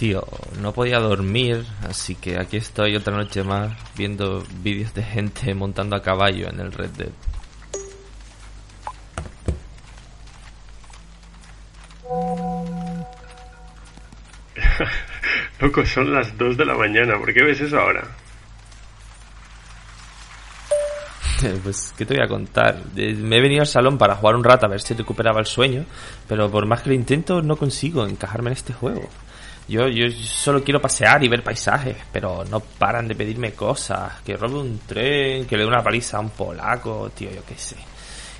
tío, no podía dormir, así que aquí estoy otra noche más viendo vídeos de gente montando a caballo en el Red Dead. Loco, son las 2 de la mañana. ¿Por qué ves eso ahora? Pues, ¿qué te voy a contar? Me he venido al salón para jugar un rato a ver si recuperaba el sueño, pero por más que lo intento, no consigo encajarme en este juego. Yo, yo solo quiero pasear y ver paisajes, pero no paran de pedirme cosas. Que robe un tren, que le dé una paliza a un polaco, tío, yo qué sé.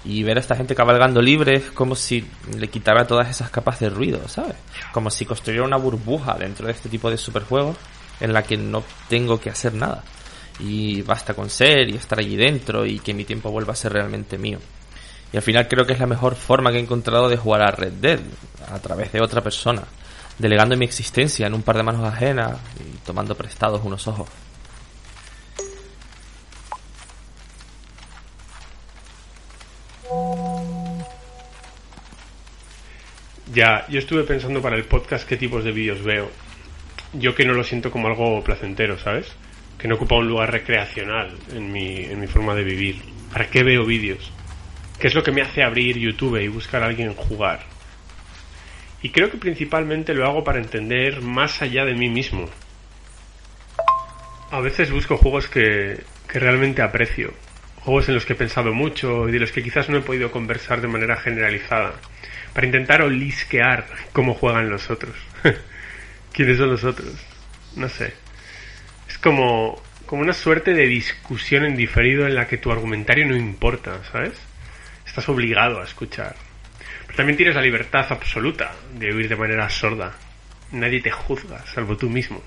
Y ver a esta gente cabalgando libre es como si le quitara todas esas capas de ruido, ¿sabes? Como si construyera una burbuja dentro de este tipo de superjuegos en la que no tengo que hacer nada. Y basta con ser y estar allí dentro y que mi tiempo vuelva a ser realmente mío. Y al final creo que es la mejor forma que he encontrado de jugar a Red Dead, a través de otra persona, delegando mi existencia en un par de manos ajenas y tomando prestados unos ojos. Ya, yo estuve pensando para el podcast qué tipos de vídeos veo. Yo que no lo siento como algo placentero, ¿sabes? Que no ocupa un lugar recreacional en mi, en mi forma de vivir. ¿Para qué veo vídeos? ¿Qué es lo que me hace abrir YouTube y buscar a alguien jugar? Y creo que principalmente lo hago para entender más allá de mí mismo. A veces busco juegos que, que realmente aprecio. Juegos en los que he pensado mucho y de los que quizás no he podido conversar de manera generalizada. Para intentar olisquear cómo juegan los otros. ¿Quiénes son los otros? No sé. Es como, como una suerte de discusión en diferido en la que tu argumentario no importa, ¿sabes? Estás obligado a escuchar. También tienes la libertad absoluta de oír de manera sorda. Nadie te juzga, salvo tú mismo.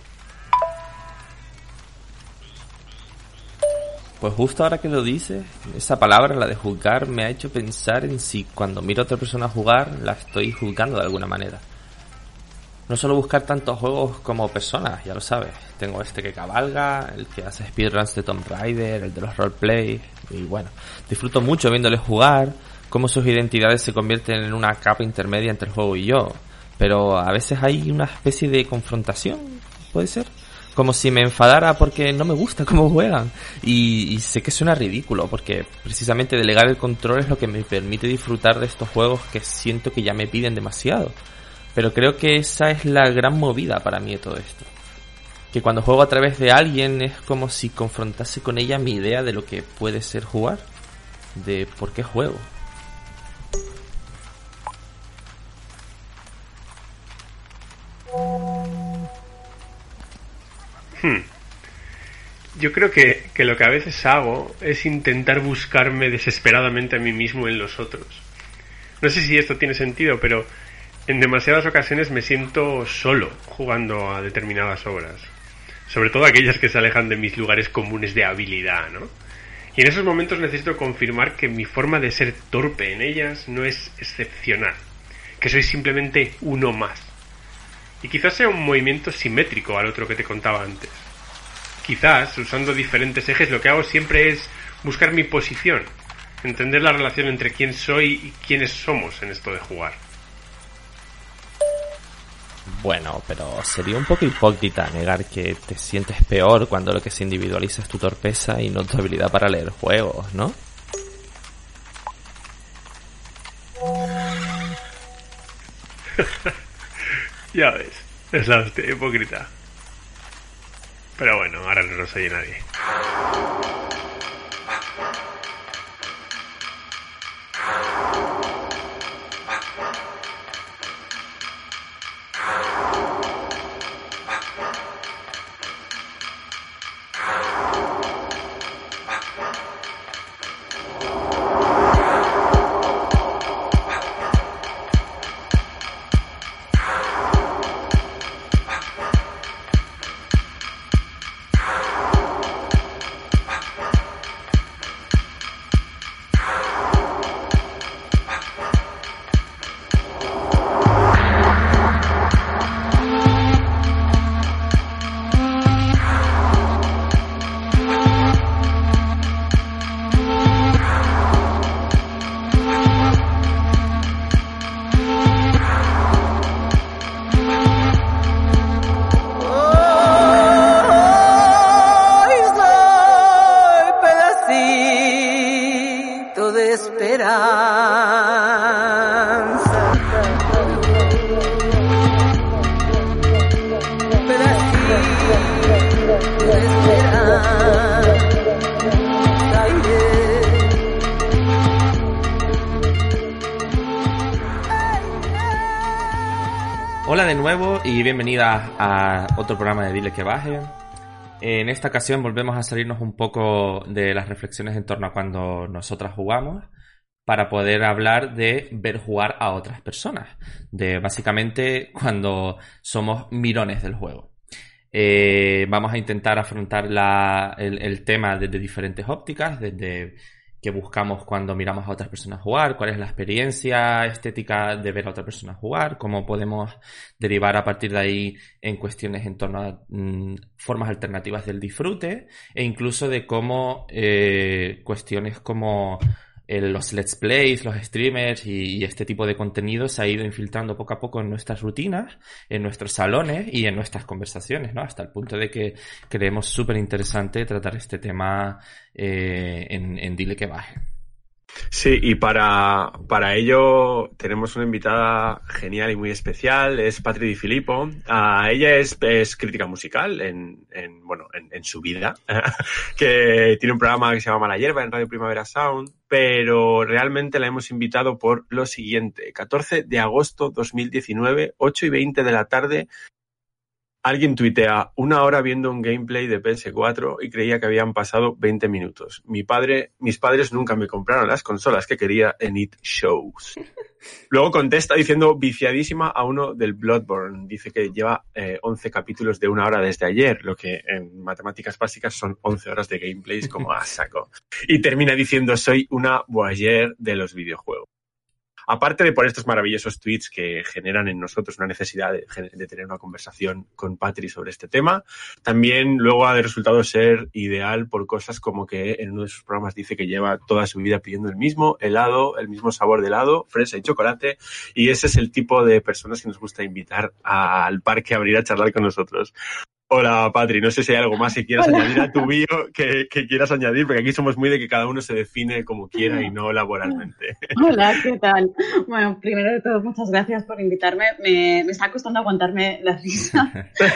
Pues justo ahora que lo dices, esa palabra, la de juzgar, me ha hecho pensar en si cuando miro a otra persona jugar, la estoy juzgando de alguna manera. No suelo buscar tantos juegos como personas, ya lo sabes. Tengo este que cabalga, el que hace speedruns de Tomb Raider, el de los roleplay, y bueno, disfruto mucho viéndoles jugar, cómo sus identidades se convierten en una capa intermedia entre el juego y yo. Pero a veces hay una especie de confrontación, puede ser como si me enfadara porque no me gusta cómo juegan. Y, y, sé que suena ridículo, porque precisamente delegar el control es lo que me permite disfrutar de estos juegos que siento que ya me piden demasiado. Pero creo que esa es la gran movida para mí de todo esto. Que cuando juego a través de alguien es como si confrontase con ella mi idea de lo que puede ser jugar. De por qué juego. Hmm. Yo creo que, que, lo que a veces hago es intentar buscarme desesperadamente a mí mismo en los otros. No sé si esto tiene sentido, pero en demasiadas ocasiones me siento solo jugando a determinadas obras. Sobre todo aquellas que se alejan de mis lugares comunes de habilidad, ¿no? Y en esos momentos necesito confirmar que mi forma de ser torpe en ellas no es excepcional, que soy simplemente uno más. Y quizás sea un movimiento simétrico al otro que te contaba antes. Quizás, usando diferentes ejes, lo que hago siempre es buscar mi posición, entender la relación entre quién soy y quiénes somos en esto de jugar. Bueno, pero sería un poco hipócrita negar que te sientes peor cuando lo que se individualiza es tu torpeza y no tu habilidad para leer juegos, ¿no? ya ves, es la hostia, hipócrita. Pero bueno, ahora no nos oye nadie. De nuevo y bienvenida a otro programa de Dile que baje. En esta ocasión volvemos a salirnos un poco de las reflexiones en torno a cuando nosotras jugamos para poder hablar de ver jugar a otras personas, de básicamente cuando somos mirones del juego. Eh, vamos a intentar afrontar el, el, tema desde diferentes ópticas, desde que buscamos cuando miramos a otras personas jugar, cuál es la experiencia estética de ver a otra persona jugar, cómo podemos derivar a partir de ahí en cuestiones en torno a mm, formas alternativas del disfrute e incluso de cómo eh, cuestiones como los let's plays, los streamers y, este tipo de contenido se ha ido infiltrando poco a poco en nuestras rutinas, en nuestros salones y en nuestras conversaciones, ¿no? Hasta el punto de que creemos súper interesante tratar este tema eh, en, Dile que baje. Sí, y para, para ello tenemos una invitada genial y muy especial, es Patri Di Filippo. Uh, ella es, crítica musical en, en bueno, en, en, su vida, que tiene un programa que se llama La Hierba en Radio Primavera Sound, pero realmente la hemos invitado por lo siguiente. 14 de agosto 2019, 8 y 20 de la tarde, Alguien tuitea una hora viendo un gameplay de PS4 y creía que habían pasado 20 minutos. Mi padre, mis padres nunca me compraron las consolas que quería en It Shows. Luego contesta diciendo viciadísima a uno del Bloodborne. Dice que lleva eh, 11 capítulos de una hora desde ayer, lo que en matemáticas básicas son 11 horas de gameplays como a saco. Y termina diciendo soy una voyeur de los videojuegos aparte de por estos maravillosos tweets que generan en nosotros una necesidad de, tener una conversación con Patri sobre este tema, también luego ha resultado ser ideal por cosas como que en uno de sus programas dice que lleva toda su vida pidiendo el mismo helado, el mismo sabor de helado, fresa y chocolate, y ese es el tipo de personas que nos gusta invitar al parque a abrir a charlar con nosotros. Hola, Patri. No sé si hay algo más que quieras añadir a tu bio que, que, quieras añadir, porque aquí somos muy de que cada uno se define como quiera y no laboralmente. Hola, ¿qué tal? Bueno, primero de todo, muchas gracias por invitarme. Me, me está costando aguantarme la risa,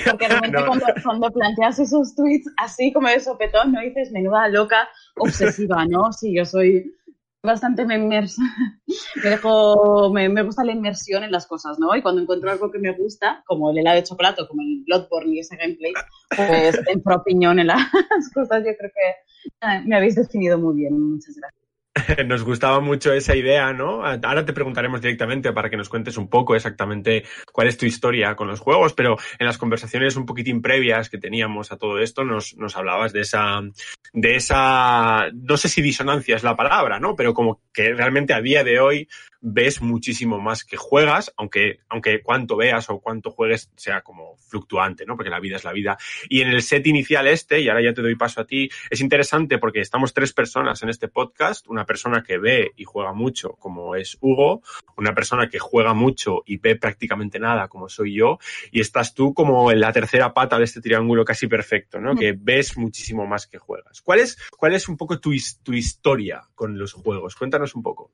porque realmente no. cuando, cuando, planteas esos tweets así como de sopetón, no dices menuda loca obsesiva, ¿no? Sí, yo soy bastante me inmerso, me dejo, me, me, gusta la inmersión en las cosas, ¿no? Y cuando encuentro algo que me gusta, como el helado de chocolate, como el Bloodborne y ese gameplay, pues entro opinión en las cosas. Yo creo que me habéis definido muy bien. Muchas gracias. Nos gustaba mucho esa idea, ¿no? Ahora te preguntaremos directamente para que nos cuentes un poco exactamente cuál es tu historia con los juegos, pero en las conversaciones un poquitín previas que teníamos a todo esto nos, nos hablabas de esa, de esa, no sé si disonancia es la palabra, ¿no? Pero como que realmente a día de hoy ves muchísimo más que juegas, aunque, aunque cuánto veas o cuánto juegues sea como fluctuante, ¿no? Porque la vida es la vida. Y en el set inicial este, y ahora ya te doy paso a ti, es interesante porque estamos tres personas en este podcast, una persona que ve y juega mucho, como es Hugo, una persona que juega mucho y ve prácticamente nada, como soy yo, y estás tú como en la tercera pata de este triángulo casi perfecto, ¿no? Mm. Que ves muchísimo más que juegas. ¿Cuál es, cuál es un poco tu, tu historia con los juegos? Cuéntanos un poco.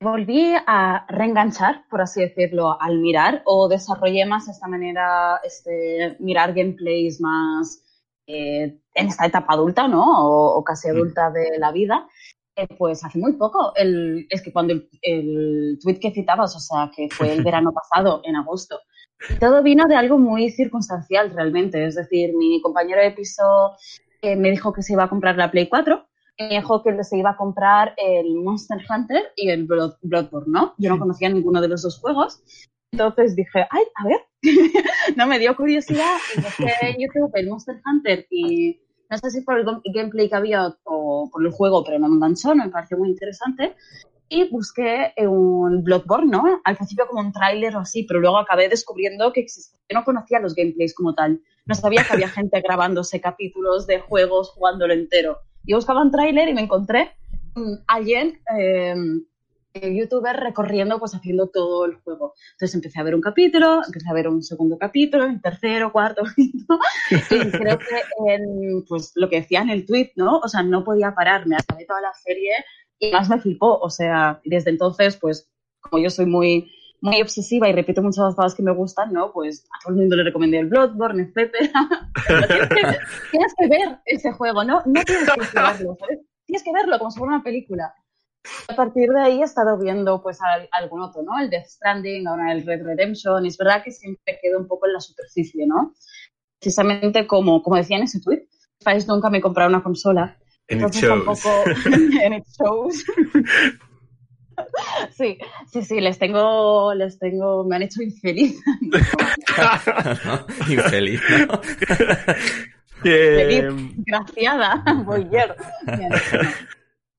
Volví a reenganchar, por así decirlo, al mirar o desarrollé más esta manera, este, mirar gameplays más eh, en esta etapa adulta, ¿no? O, o casi adulta de la vida. Eh, pues hace muy poco. El, es que cuando el, el tweet que citabas, o sea, que fue el verano pasado, en agosto, todo vino de algo muy circunstancial realmente. Es decir, mi compañero de piso eh, me dijo que se iba a comprar la Play 4 me dijo que se iba a comprar el Monster Hunter y el Blood, Bloodborne, ¿no? Yo no conocía ninguno de los dos juegos. Entonces dije, ay, a ver, no me dio curiosidad y busqué en YouTube el Monster Hunter y no sé si por el gameplay que había o por el juego, pero me enganchó, me pareció muy interesante. Y busqué un Bloodborne, ¿no? Al principio como un tráiler o así, pero luego acabé descubriendo que existía. Yo no conocía los gameplays como tal. No sabía que había gente grabándose capítulos de juegos jugándolo entero. Yo buscaba un tráiler y me encontré alguien, eh, youtuber, recorriendo, pues haciendo todo el juego. Entonces empecé a ver un capítulo, empecé a ver un segundo capítulo, un tercero, cuarto, quinto. Y creo que, en, pues lo que decía en el tweet, ¿no? O sea, no podía pararme, acabé toda la serie y más me flipó. O sea, desde entonces, pues, como yo soy muy muy obsesiva y repito muchas las cosas que me gustan, ¿no? Pues a todo el mundo le recomendé el Bloodborne, etcétera. tienes, que, tienes que ver ese juego, ¿no? No tienes que verlo, ¿sabes? Tienes que verlo como si fuera una película. A partir de ahí he estado viendo pues al- algún otro, ¿no? El Death Stranding, ahora el Red Redemption. Es verdad que siempre quedo un poco en la superficie, ¿no? Precisamente como, como decía en ese tweet, Faiz nunca me comprado una consola. En it shows. tampoco en it shows. Sí, sí, sí, les tengo, les tengo, me han hecho infeliz. ¿no? Infeliz, ¿no? Eh, Desgraciada, voyeur.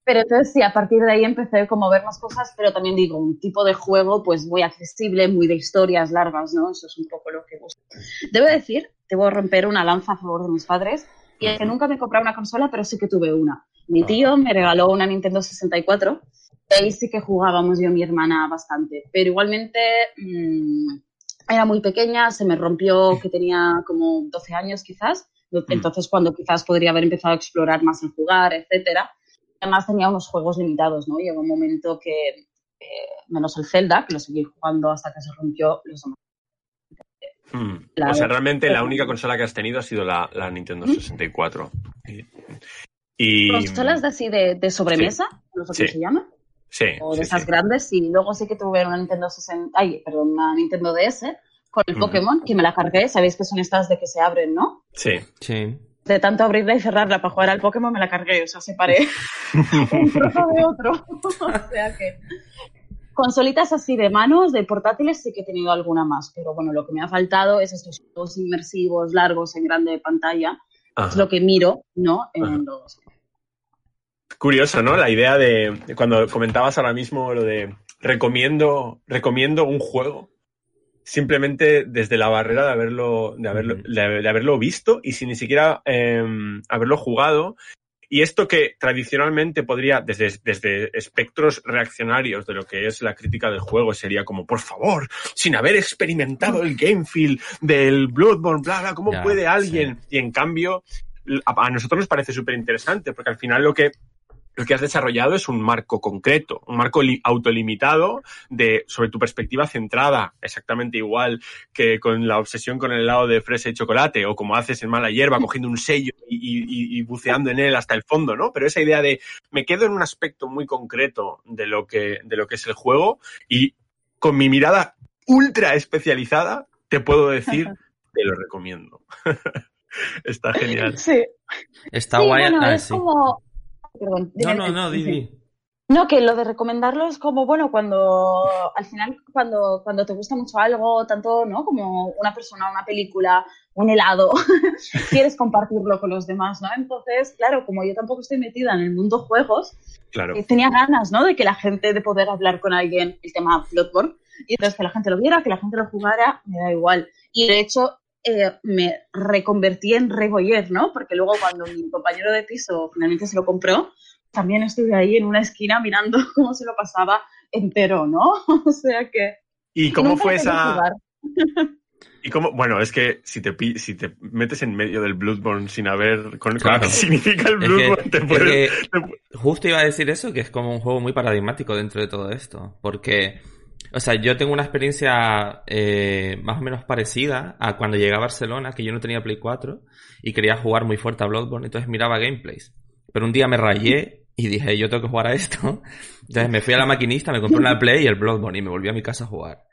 Pero entonces sí, a partir de ahí empecé como a ver más cosas, pero también digo, un tipo de juego pues muy accesible, muy de historias largas, ¿no? Eso es un poco lo que gusta. Debo decir, debo romper una lanza a favor de mis padres, y es que nunca me compré una consola, pero sí que tuve una. Mi tío me regaló una Nintendo 64, y ahí sí que jugábamos yo y mi hermana bastante, pero igualmente mm, era muy pequeña, se me rompió que tenía como 12 años quizás, entonces cuando quizás podría haber empezado a explorar más en jugar, etcétera. Además tenía unos juegos limitados, ¿no? Llegó un momento que, eh, menos el Zelda, que lo seguí jugando hasta que se rompió, los demás. mm, La- o sea, realmente la única consola que has tenido ha sido la, la Nintendo 64. Y, y- Consolas de así de, de sobremesa, no sé Sí. cómo se llama, sí, o de sí, esas sí. grandes, y luego sí que tuve una Nintendo 60, ay, perdón, una Nintendo DS con el. Pokémon, que me la cargué, sabéis que son estas de que se abren, ¿no? Sí. Sí. De tanto abrirla y cerrarla para jugar al Pokémon me la cargué, o sea, separé un trozo de otro. o sea que. Consolitas así de manos, de portátiles, sí que he tenido alguna más, pero bueno, lo que me ha faltado es estos juegos inmersivos, largos, en grande pantalla. Ajá. Es lo que miro, ¿no? En los. Curioso, ¿no? La idea de de cuando comentabas ahora mismo lo de recomiendo, recomiendo un juego simplemente desde la barrera de haberlo, de haberlo, de, de haberlo visto y sin ni siquiera eh, haberlo jugado. Y esto que tradicionalmente podría, desde, desde espectros reaccionarios de lo que es la crítica del juego, sería como, por favor, sin haber experimentado el game feel del Bloodborne, bla, bla, ¿cómo Ya, puede alguien? Y en cambio, a, a nosotros nos parece súper interesante, porque al final lo que, lo que has desarrollado es un marco concreto, un marco li- autolimitado de, sobre tu perspectiva centrada, exactamente igual que con la obsesión con el helado de fresa y chocolate, o como haces en mala hierba, cogiendo un sello y, y- y buceando en él hasta el fondo, ¿no? Pero esa idea de me quedo en un aspecto muy concreto de lo que, de lo que es el juego y con mi mirada ultra especializada te puedo decir, te lo recomiendo. Está genial. Sí, Está sí, guay. bueno, ah, es sí. como. Perdón, No, no, no, di, sí. di. No, que lo de recomendarlo es como, bueno, cuando al final, cuando, cuando te gusta mucho algo, tanto, ¿no? Como una persona, una película, un helado, quieres compartirlo con los demás, ¿no? Entonces, claro, como yo tampoco estoy metida en el mundo juegos, Claro. eh, tenía ganas, ¿no? De que la gente, de poder hablar con alguien el tema Bloodborne, y entonces que la gente lo viera, que la gente lo jugara, me da igual. Y de hecho, eh, me reconvertí en reboyer, ¿no? Porque luego cuando mi compañero de piso finalmente se lo compró, también estuve ahí en una esquina mirando cómo se lo pasaba entero, ¿no? o sea que... ¿Y cómo fue esa. Y cómo, bueno, es que si te, si te metes en medio del Bloodborne sin haber con, con Claro. lo que significa el Es Bloodborne, que- te es puedes- que te pu- justo iba a decir eso, que es como un juego muy paradigmático dentro de todo esto. Porque, o sea, yo tengo una experiencia eh, más o menos parecida a cuando llegué a Barcelona, que yo no tenía Play 4 y quería jugar muy fuerte a Bloodborne, entonces miraba gameplays. Pero un día me rayé y dije, yo tengo que jugar a esto. Entonces me fui a la maquinista, me compré una Play y el Bloodborne y me volví a mi casa a jugar.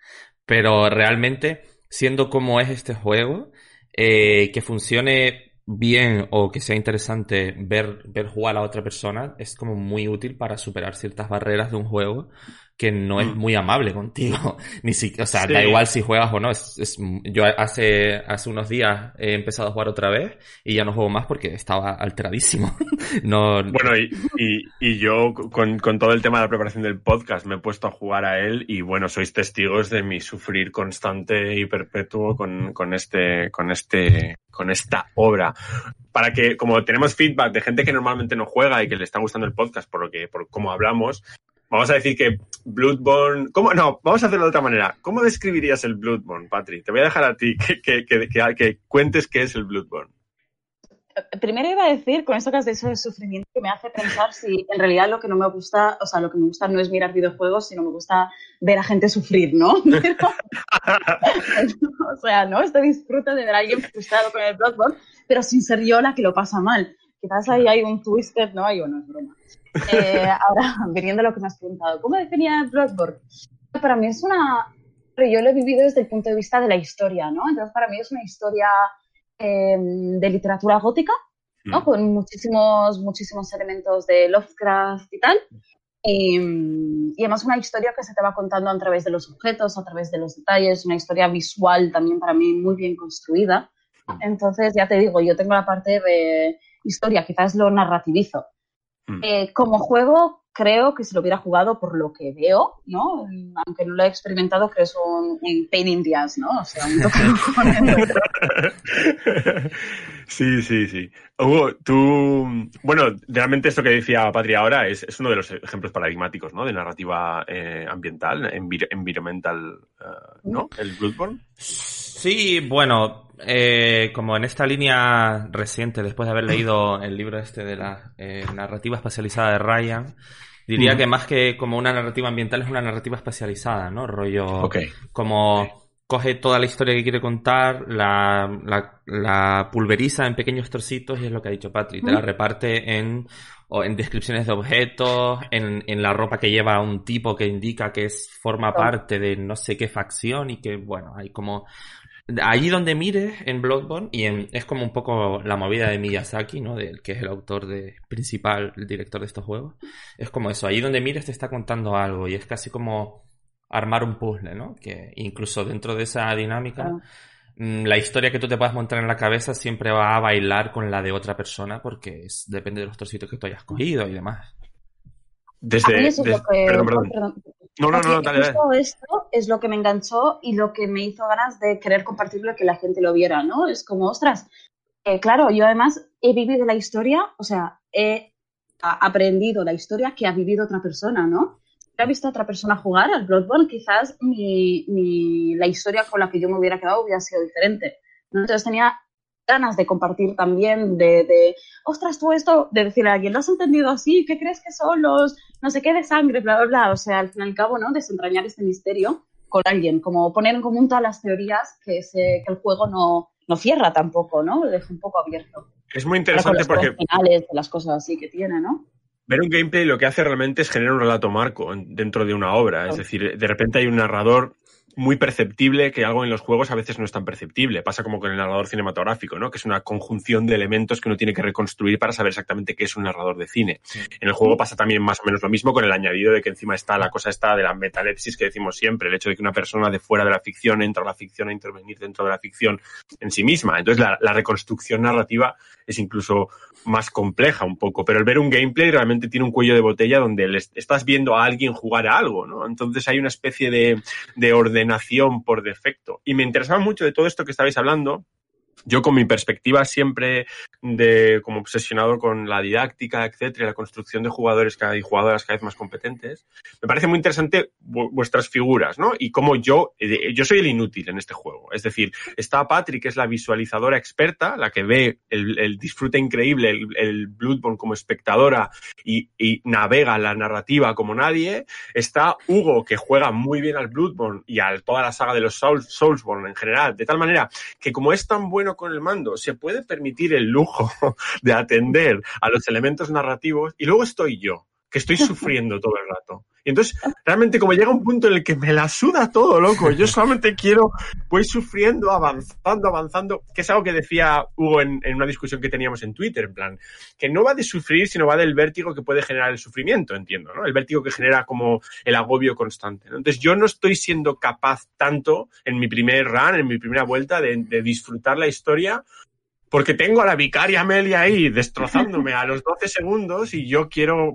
Pero realmente, siendo como es este juego, eh, que funcione bien o que sea interesante ver, ver jugar a otra persona es como muy útil para superar ciertas barreras de un juego que no es Mm. muy amable contigo. Ni si, o sea, Sí. da igual si juegas o no. Es, es- yo hace, hace unos días he empezado a jugar otra vez y ya no juego más porque estaba alteradísimo. no, Bueno, y, y, y yo con, con todo el tema de la preparación del podcast me he puesto a jugar a él y bueno, sois testigos de mi sufrir constante y perpetuo con, con este, con este, con esta obra. Para que, como tenemos feedback de gente que normalmente no juega y que le está gustando el podcast por lo que, por cómo hablamos, vamos a decir que Bloodborne, ¿cómo? No, vamos a hacerlo de otra manera. ¿Cómo describirías el Bloodborne, Patri? Te voy a dejar a ti que, que, que, que- cuentes qué es el Bloodborne. Primero iba a decir, con esto que has dicho de sufrimiento, que me hace pensar si en realidad lo que no me gusta, o sea, lo que me gusta no es mirar videojuegos, sino me gusta ver a gente sufrir, ¿no? O sea, ¿no? Este disfrute de ver a alguien frustrado con el Bloodborne, pero sin ser yo la que lo pasa mal. Quizás ahí hay un twisted, ¿no? Hay una broma. Eh, ahora, viniendo a lo que me has preguntado, ¿cómo definía Bloodborne? Para mí es una... Pero yo lo he vivido desde el punto de vista de la historia, ¿no? Entonces, para mí es una historia em, de literatura gótica, ¿no? Mm. Con muchísimos, muchísimos elementos de Lovecraft y tal. Y, y, además una historia que se te va contando a través de los objetos, a través de los detalles, una historia visual también para mí muy bien construida. Mm. Entonces, ya te digo, yo tengo la parte de historia, quizás lo narrativizo. Mm. Eh, como juego, creo que si lo hubiera jugado por lo que veo, ¿no? Aunque no lo he experimentado, creo que es un, pain in the ass, ¿no? O sea, un Sí, sí, sí. Hugo, tú, bueno, realmente esto que decía Patria ahora es, uno de los ejemplos paradigmáticos, ¿no? De narrativa eh, ambiental, environmental, eh, ¿no? El Bloodborne. Sí, bueno, eh, como en esta línea reciente, después de haber leído el libro este de la narrativa especializada de Ryan, diría que más que como una narrativa ambiental es una narrativa especializada, ¿no? Rollo como coge toda la historia que quiere contar, la, la, pulveriza en pequeños trocitos y es lo que ha dicho Patrick, te la reparte en, en descripciones de objetos, en, en, la ropa que lleva un tipo que indica que es, forma parte de no sé qué facción y que, bueno, hay como... Allí donde mires en Bloodborne, y es como un poco la movida de Miyazaki, ¿no? Del que es el autor de, principal, el director de estos juegos. Es como eso, allí donde mires te está contando algo y es casi como armar un puzzle, ¿no? Que incluso dentro de esa dinámica, mm, la historia que tú te puedas montar en la cabeza siempre va a bailar con la de otra persona porque es, depende de los trocitos que tú hayas cogido y demás. Desde, No, no, no, dale, esto es lo que me enganchó y lo que me hizo ganas de querer compartirlo y que la gente lo viera, ¿no? Es como, ostras, eh, claro, yo además he vivido la historia, o sea, he aprendido la historia que ha vivido otra persona, ¿no? hubiera visto a otra persona jugar al Bloodborne, quizás mi, la historia con la que yo me hubiera quedado hubiera sido diferente. Entonces tenía ganas de compartir también, de, de, ostras, tú esto, de decirle a alguien, ¿lo has entendido así? ¿Qué crees que son los no sé qué de sangre? Bla, bla, bla. O sea, al fin y al cabo, ¿no? Desentrañar este misterio con alguien, como poner en común todas las teorías que, que el juego no, no cierra tampoco, ¿no? Lo deja un poco abierto. Es muy interesante porque... finales las cosas así que tiene, ¿no? Ver un gameplay lo que hace realmente es generar un relato marco dentro de una obra. Es decir, de repente hay un narrador muy perceptible que algo en los juegos a veces no es tan perceptible. Pasa como con el narrador cinematográfico, ¿no? Que es una conjunción de elementos que uno tiene que reconstruir para saber exactamente qué es un narrador de cine. En el juego pasa también más o menos lo mismo con el añadido de que encima está la cosa esta de la metalepsis que decimos siempre, el hecho de que una persona de fuera de la ficción entra a la ficción a intervenir dentro de la ficción en sí misma. Entonces la, la reconstrucción narrativa es incluso más compleja un poco, pero el ver un gameplay realmente tiene un cuello de botella donde estás viendo a alguien jugar a algo, ¿no? Entonces hay una especie de, de ordenación por defecto. Y me interesaba mucho de todo esto que estabais hablando, yo con mi perspectiva siempre de como obsesionado con la didáctica, etcétera, la construcción de jugadores y jugadoras cada vez más competentes, me parece muy interesante vuestras figuras, ¿no? Y cómo yo, eh, yo soy el inútil en este juego. Es decir, está Patrick, que es la visualizadora experta, la que ve el, disfrute increíble, el, Bloodborne como espectadora y, y, navega la narrativa como nadie. Está Hugo, que juega muy bien al Bloodborne y a toda la saga de los Souls, Soulsborne en general, de tal manera que como es tan bueno con el mando, se puede permitir el lujo de atender a los elementos narrativos y luego estoy yo, que estoy sufriendo todo el rato. Y entonces, realmente, como llega un punto en el que me la suda todo, loco, yo solamente quiero, voy sufriendo, avanzando, avanzando, que es algo que decía Hugo en, una discusión que teníamos en Twitter, en plan, que no va de sufrir, sino va del vértigo que puede generar el sufrimiento, entiendo, ¿no? El vértigo que genera como el agobio constante. Entonces, yo no estoy siendo capaz tanto en mi primer run, en mi primera vuelta, de, de disfrutar la historia porque tengo a la vicaria Amelia ahí destrozándome a los 12 segundos y yo quiero,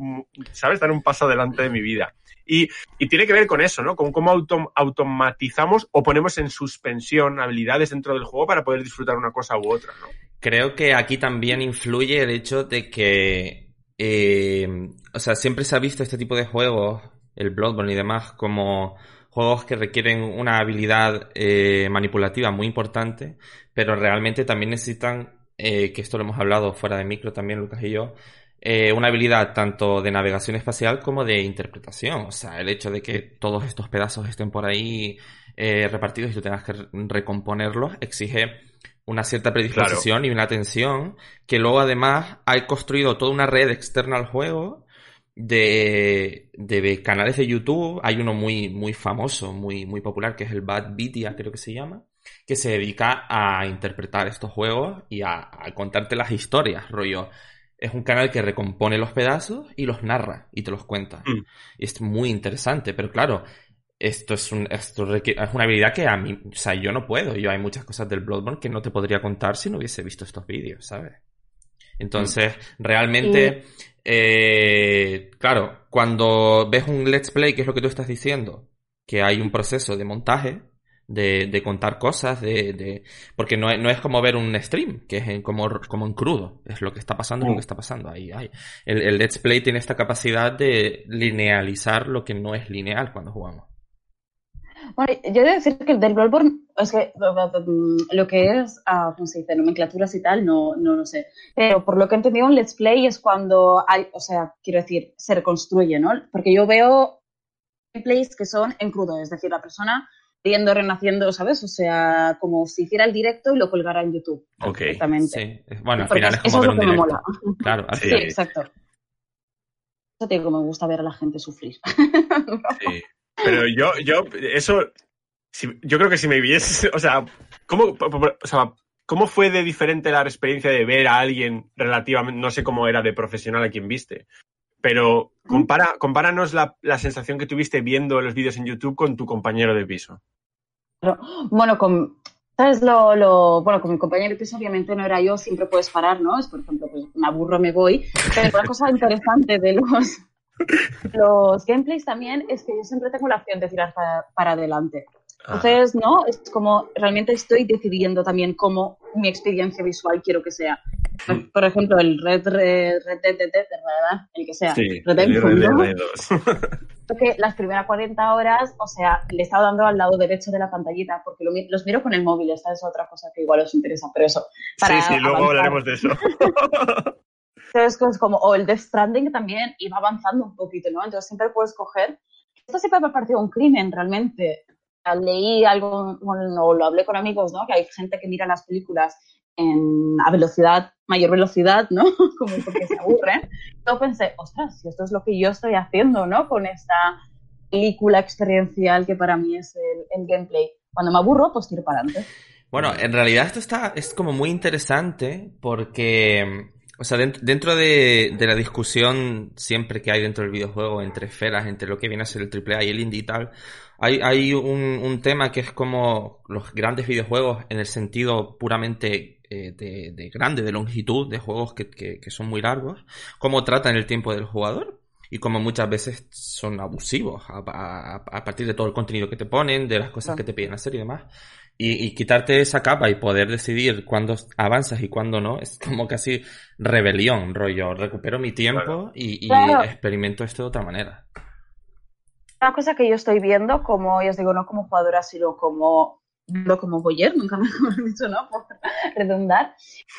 ¿sabes?, dar un paso adelante de mi vida. Y, tiene que ver con eso, ¿no? Con cómo automatizamos o ponemos en suspensión habilidades dentro del juego para poder disfrutar una cosa u otra, ¿no? Creo que aquí también influye el hecho de que, eh, o sea, siempre se ha visto este tipo de juegos, el Bloodborne y demás, como juegos que requieren una habilidad eh, manipulativa muy importante, pero realmente también necesitan, eh, que esto lo hemos hablado fuera de micro también, Lucas y yo, eh, una habilidad tanto de navegación espacial como de interpretación. O sea, el hecho de que todos estos pedazos estén por ahí repartidos y tú tengas que recomponerlos exige una cierta predisposición y una atención, que luego además ha construido toda una red externa al juego de, de canales de YouTube. Hay uno muy, muy famoso, muy, muy popular, que es el Bad Vitia, creo que se llama, que se dedica a interpretar estos juegos y a, a contarte las historias, rollo. Es un canal que recompone los pedazos y los narra y te los cuenta. Mm. Y es muy interesante, pero claro, esto es, un, esto es una habilidad que a mí, o sea, yo no puedo. Yo hay muchas cosas del Bloodborne que no te podría contar si no hubiese visto estos vídeos, ¿sabes? Entonces, realmente, eh, claro, cuando ves un let's play, que es lo que tú estás diciendo, que hay un proceso de montaje, de, de contar cosas, de, de porque no es, no es como ver un stream, que es como, como en crudo, es lo que está pasando, lo que está pasando ahí. ahí. El, el let's play tiene esta capacidad de linealizar lo que no es lineal cuando jugamos. Bueno, yo he de decir que el del Bloodborne, es que mm, lo que es, ah, ¿cómo se dice? Nomenclaturas y tal, no, no lo sé. Pero por lo que he entendido, un Let's Play es cuando hay, o sea, quiero decir, se reconstruye, ¿no? Porque yo veo gameplays que son en crudo, es decir, la persona viendo, renaciendo, ¿sabes? O sea, como si hiciera el directo y lo colgara en YouTube. Ok. Directamente. Sí, es- bueno, al Porque final es eso como es ver lo un que me mola. Claro, al Sí. Exacto. Eso te digo, me gusta ver a la gente sufrir. Sí. Pero yo, yo, eso, yo creo que si me viese, o sea, ¿cómo, o sea, ¿cómo fue de diferente la experiencia de ver a alguien relativamente, no sé cómo era de profesional a quien viste, pero compara, compáranos la, la sensación que tuviste viendo los vídeos en YouTube con tu compañero de piso. Bueno, con, ¿sabes lo, lo- bueno, con mi compañero de piso obviamente no era yo, siempre puedes parar, ¿no? Es, por ejemplo, pues me aburro, me voy. Pero una cosa interesante de los, los gameplays también es que yo siempre tengo la opción de tirar para, para adelante. Entonces, ¿no? Es como realmente estoy decidiendo también cómo mi experiencia visual quiero que sea. Mm. Por ejemplo, el Red Red Red Dead, el que sea. Sí, Redemption, el ¿no? RDR2. que las primeras 40 horas, o sea, le he estado dando al lado derecho de la pantallita porque lo los miro con el móvil, esta es otra cosa que igual os interesa, pero eso. Para Sí, sí, luego avanzar. hablaremos de eso. Entonces, es como, o el Death Stranding también iba avanzando un poquito, ¿no? Entonces siempre puedes coger. Esto siempre me ha parecido un crimen, realmente. Leí algo, bueno, o lo hablé con amigos, ¿no? Que hay gente que mira las películas en, a velocidad, mayor velocidad, ¿no? Como porque se aburren. Yo pensé, ostras, si esto es lo que yo estoy haciendo, ¿no? Con esta película experiencial que para mí es el, el gameplay. Cuando me aburro, pues tiro para adelante. Bueno, en realidad esto está, es como muy interesante porque, o sea, dent- dentro de, de la discusión siempre que hay dentro del videojuego entre esferas, entre lo que viene a ser el AAA y el indie y tal, hay, hay un, un tema que es como los grandes videojuegos en el sentido puramente eh, de, de grande, de longitud, de juegos que, que, que son muy largos, cómo tratan el tiempo del jugador y como muchas veces son abusivos a, a- a partir de todo el contenido que te ponen, de las cosas que te piden hacer y demás. Y, y quitarte esa capa y poder decidir cuándo avanzas y cuándo no, es como casi rebelión, rollo. Recupero mi tiempo Claro. y, y Claro. experimento esto de otra manera. Una cosa que yo estoy viendo, como ya os digo, no como jugadora, sino como, no como boyer, nunca mejor dicho, ¿no? Por redundar,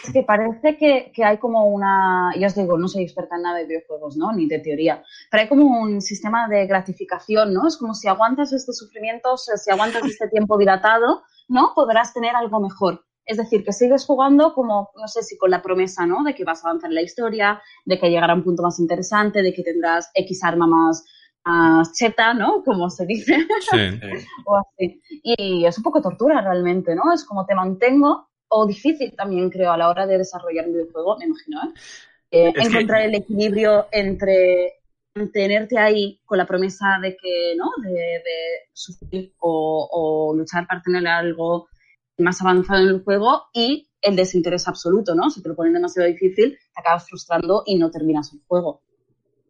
es que parece que, que hay como una, ya os digo, no soy experta en nada de videojuegos, ¿no? Ni de teoría, pero hay como un sistema de gratificación, ¿no? Es como si aguantas este sufrimiento, o sea, si aguantas este tiempo dilatado, ¿no? Podrás tener algo mejor. Es decir, que sigues jugando como, no sé si con la promesa, ¿no? De que vas a avanzar en la historia, de que llegará un punto más interesante, de que tendrás X arma más, más cheta, ¿no? Como se dice, Sí. o así. Y es un poco tortura realmente, ¿no? Es como te mantengo, o difícil también, creo, a la hora de desarrollar un videojuego, me imagino, ¿eh? Eh, que- encontrar el equilibrio entre tenerte ahí con la promesa de que, ¿no? De, de sufrir o, o luchar para tener algo más avanzado en el juego y el desinterés absoluto, ¿no? Si te lo ponen demasiado difícil, te acabas frustrando y no terminas el juego.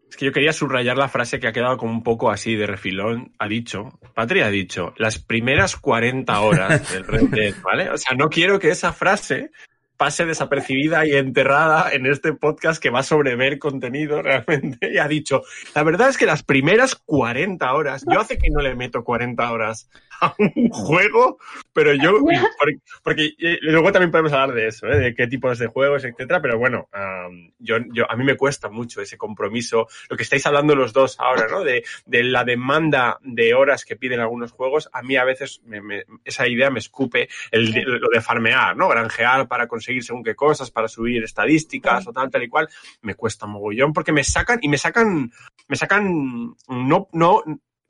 Es que yo quería subrayar la frase que ha quedado como un poco así de refilón. Ha dicho, Patria ha dicho, las primeras 40 horas del Red Dead, ¿vale? O sea, no quiero que esa frase pase desapercibida y enterrada en este podcast que va sobre ver contenido realmente. Y ha dicho, la verdad es que las primeras 40 horas, yo hace que no le meto 40 horas a un juego, pero yo, porque, porque luego también podemos hablar de eso, ¿eh? de qué tipos de juegos, etcétera, pero bueno, um, yo, yo, a mí me cuesta mucho ese compromiso, lo que estáis hablando los dos ahora, ¿no? De, de la demanda de horas que piden algunos juegos, a mí a veces me, me, esa idea me escupe el, lo de farmear, ¿no? Granjear para conseguir según qué cosas, para subir estadísticas o tal, tal y cual, me cuesta mogollón porque me sacan y me sacan, me sacan, no, no,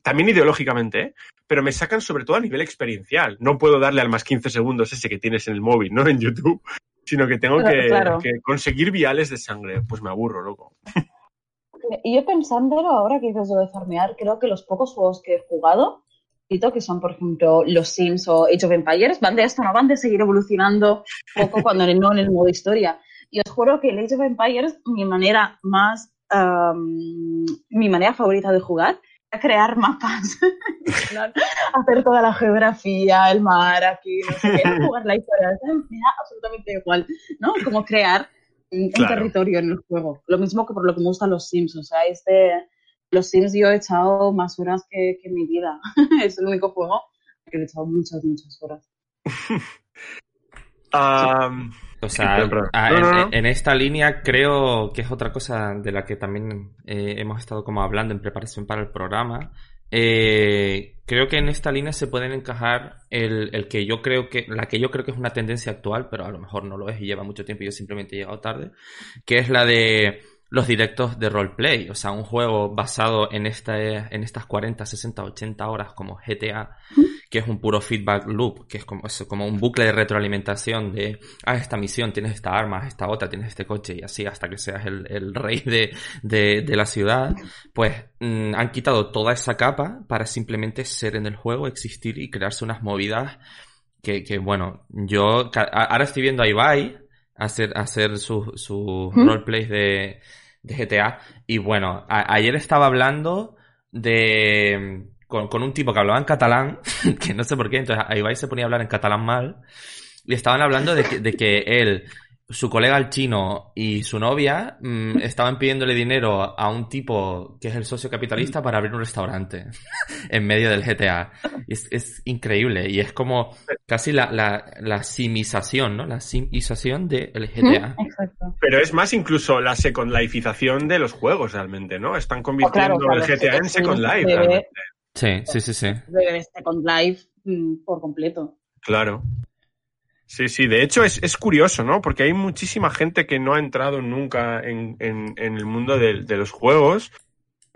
también ideológicamente, ¿eh? pero me sacan sobre todo a nivel experiencial. No puedo darle al más 15 segundos ese que tienes en el móvil, ¿no? En YouTube, sino que tengo que, Claro. que conseguir viales de sangre. Pues me aburro, loco. Y yo pensándolo, ahora que dices lo de farmear, creo que los pocos juegos que he jugado, que son, por ejemplo, los Sims o Age of Empires, van de esto, no van de seguir evolucionando poco cuando no en el modo historia. Y os juro que el Age of Empires, mi manera más, um, mi manera favorita de jugar, era crear mapas. Hacer toda la geografía, el mar, aquí, no sé qué, jugar la historia. Me da absolutamente igual, ¿no? Como crear un, Claro. territorio en el juego. Lo mismo que por lo que me gustan los Sims. O sea, este, los Sims yo he echado más horas que, que mi vida. es el único juego que he echado muchas, muchas horas. Um, O sea, Perdón, perdón. a- No, en, no, no. en esta línea creo que es otra cosa de la que también eh, hemos estado como hablando en preparación para el programa. Eh, creo que en esta línea se pueden encajar el, el que yo creo que, la que yo creo que es una tendencia actual, pero a lo mejor no lo es y lleva mucho tiempo y yo simplemente he llegado tarde, que es la de los directos de roleplay. O sea, un juego basado en, esta, en estas 40, 60, 80 horas como GTA, que es un puro feedback loop, que es como, es como un bucle de retroalimentación de, ah, esta misión, tienes esta arma, esta otra, tienes este coche, y así hasta que seas el, el rey de, de, de la ciudad, pues mm, han quitado toda esa capa para simplemente ser en el juego, existir y crearse unas movidas que, que bueno, yo ahora estoy viendo a Ibai hacer, hacer sus su ¿Mm? roleplays de, de GTA, y bueno, ayer estaba hablando de con, con un tipo que hablaba en catalán, que no sé por qué, entonces Ibai se ponía a hablar en catalán mal, y estaban hablando de que, de que él, su colega el chino y su novia mm, estaban pidiéndole dinero a un tipo que es el socio capitalista para abrir un restaurante en medio del GTA. Es, es increíble, y es como casi la, la, la simización, ¿no? La simización del GTA. Exacto. pero es más incluso la Second Lifeización de los juegos realmente, ¿no? Están convirtiendo Oh, claro, el GTA en Second Life. sí. realmente. Sí, sí, sí, sí. Second Life mm, por completo. Claro. Sí, sí, de hecho es, es curioso, ¿no? Porque hay muchísima gente que no ha entrado nunca en, en- en el mundo de, de los juegos,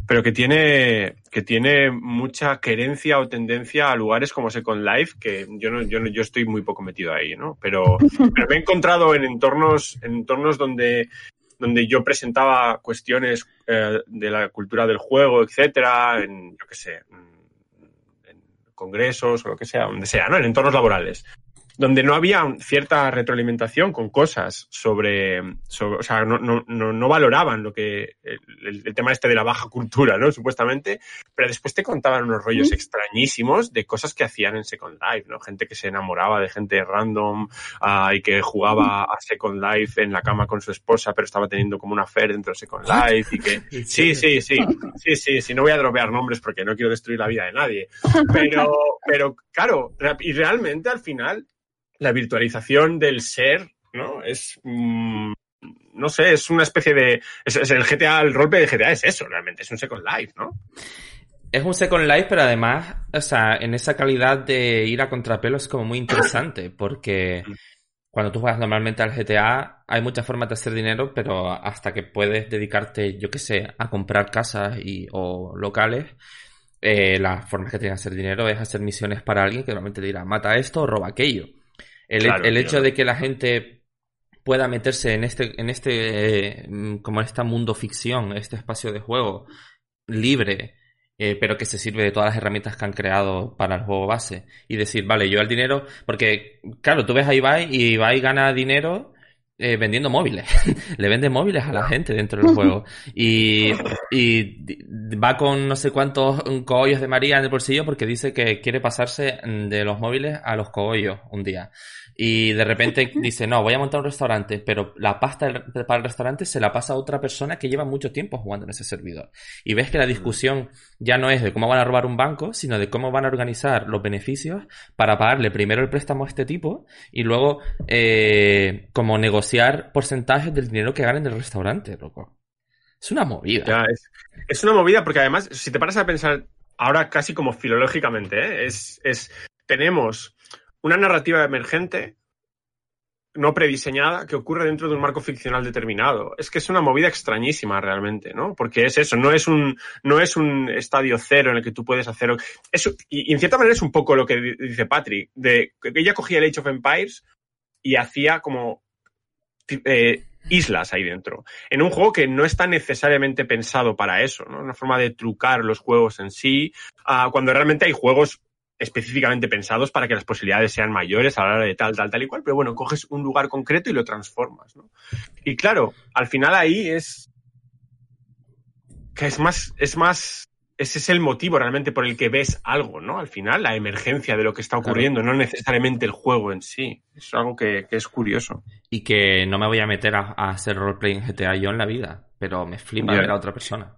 pero que tiene, que tiene mucha querencia o tendencia a lugares como Second Life, que yo no, yo no, yo estoy muy poco metido ahí, ¿no? Pero, pero me he encontrado en entornos, en entornos donde, donde yo presentaba cuestiones eh, de la cultura del juego, etcétera, en, yo qué sé, en congresos o lo que sea, donde sea, ¿no? En entornos laborales donde no había cierta retroalimentación con cosas sobre, sobre o sea, no, no, no, valoraban lo que el, el, tema este de la baja cultura, ¿no? Supuestamente, pero después te contaban unos rollos extrañísimos de cosas que hacían en Second Life, ¿no? Gente que se enamoraba de gente random uh, y que jugaba a Second Life en la cama con su esposa, pero estaba teniendo como una affair dentro de Second Life y que sí, sí, sí, sí, sí, sí, no voy a dropear nombres porque no quiero destruir la vida de nadie, pero, pero claro, y realmente al final la virtualización del ser, ¿no? Es, mmm, no sé, es una especie de, es, es el GTA, el roleplay de GTA es eso, realmente, es un Second Life, ¿no? Es un Second Life, pero además, o sea, en esa calidad de ir a contrapelo es como muy interesante, porque cuando tú juegas normalmente al GTA hay muchas formas de hacer dinero, pero hasta que puedes dedicarte, yo qué sé, a comprar casas y, o locales, eh, las formas que tienes de hacer dinero es hacer misiones para alguien que normalmente te dirá, mata esto o roba aquello. El, Claro, el hecho de que la gente pueda meterse en este, en este, eh, mm, como en este mundo ficción, este espacio de juego libre, eh, pero que se sirve de todas las herramientas que han creado para el juego base. Y decir, vale, yo el dinero, porque claro, tú ves a Ibai y Ibai gana dinero eh, vendiendo móviles. Le vende móviles a la gente dentro del juego. Y, y va con no sé cuántos cogollos de María en el bolsillo porque dice que quiere pasarse de los móviles a los cogollos un día. Y de repente dice, no, voy a montar un restaurante, pero la pasta para el restaurante se la pasa a otra persona que lleva mucho tiempo jugando en ese servidor. Y ves que la discusión ya no es de cómo van a robar un banco, sino de cómo van a organizar los beneficios para pagarle primero el préstamo a este tipo y luego eh, como negociar porcentajes del dinero que ganen del restaurante, loco. Es una movida. es, es, una movida porque además, si te paras a pensar ahora casi como filológicamente, ¿eh? es, es, tenemos una narrativa emergente no prediseñada que ocurre dentro de un marco ficcional determinado. Es que es una movida extrañísima realmente, ¿no? Porque es eso, no es un, no es un estadio cero en el que tú puedes hacer... Eso, y, en cierta manera es un poco lo que dice Patrick, de que ella cogía el Age of Empires y hacía como eh, islas ahí dentro. En un juego que no está necesariamente pensado para eso, ¿no? Una forma de trucar los juegos en sí, uh, cuando realmente hay juegos específicamente pensados para que las posibilidades sean mayores a la hora de tal, tal, tal y cual, pero bueno, coges un lugar concreto y lo transformas, ¿no? Y claro, al final ahí es que es más, es más, ese es el motivo realmente por el que ves algo, ¿no? Al final, la emergencia de lo que está ocurriendo, no necesariamente el juego en sí. Es algo que, que, es curioso. Y que no me voy a meter a, a hacer roleplay en GTA yo en la vida, pero me flipa ver a otra persona.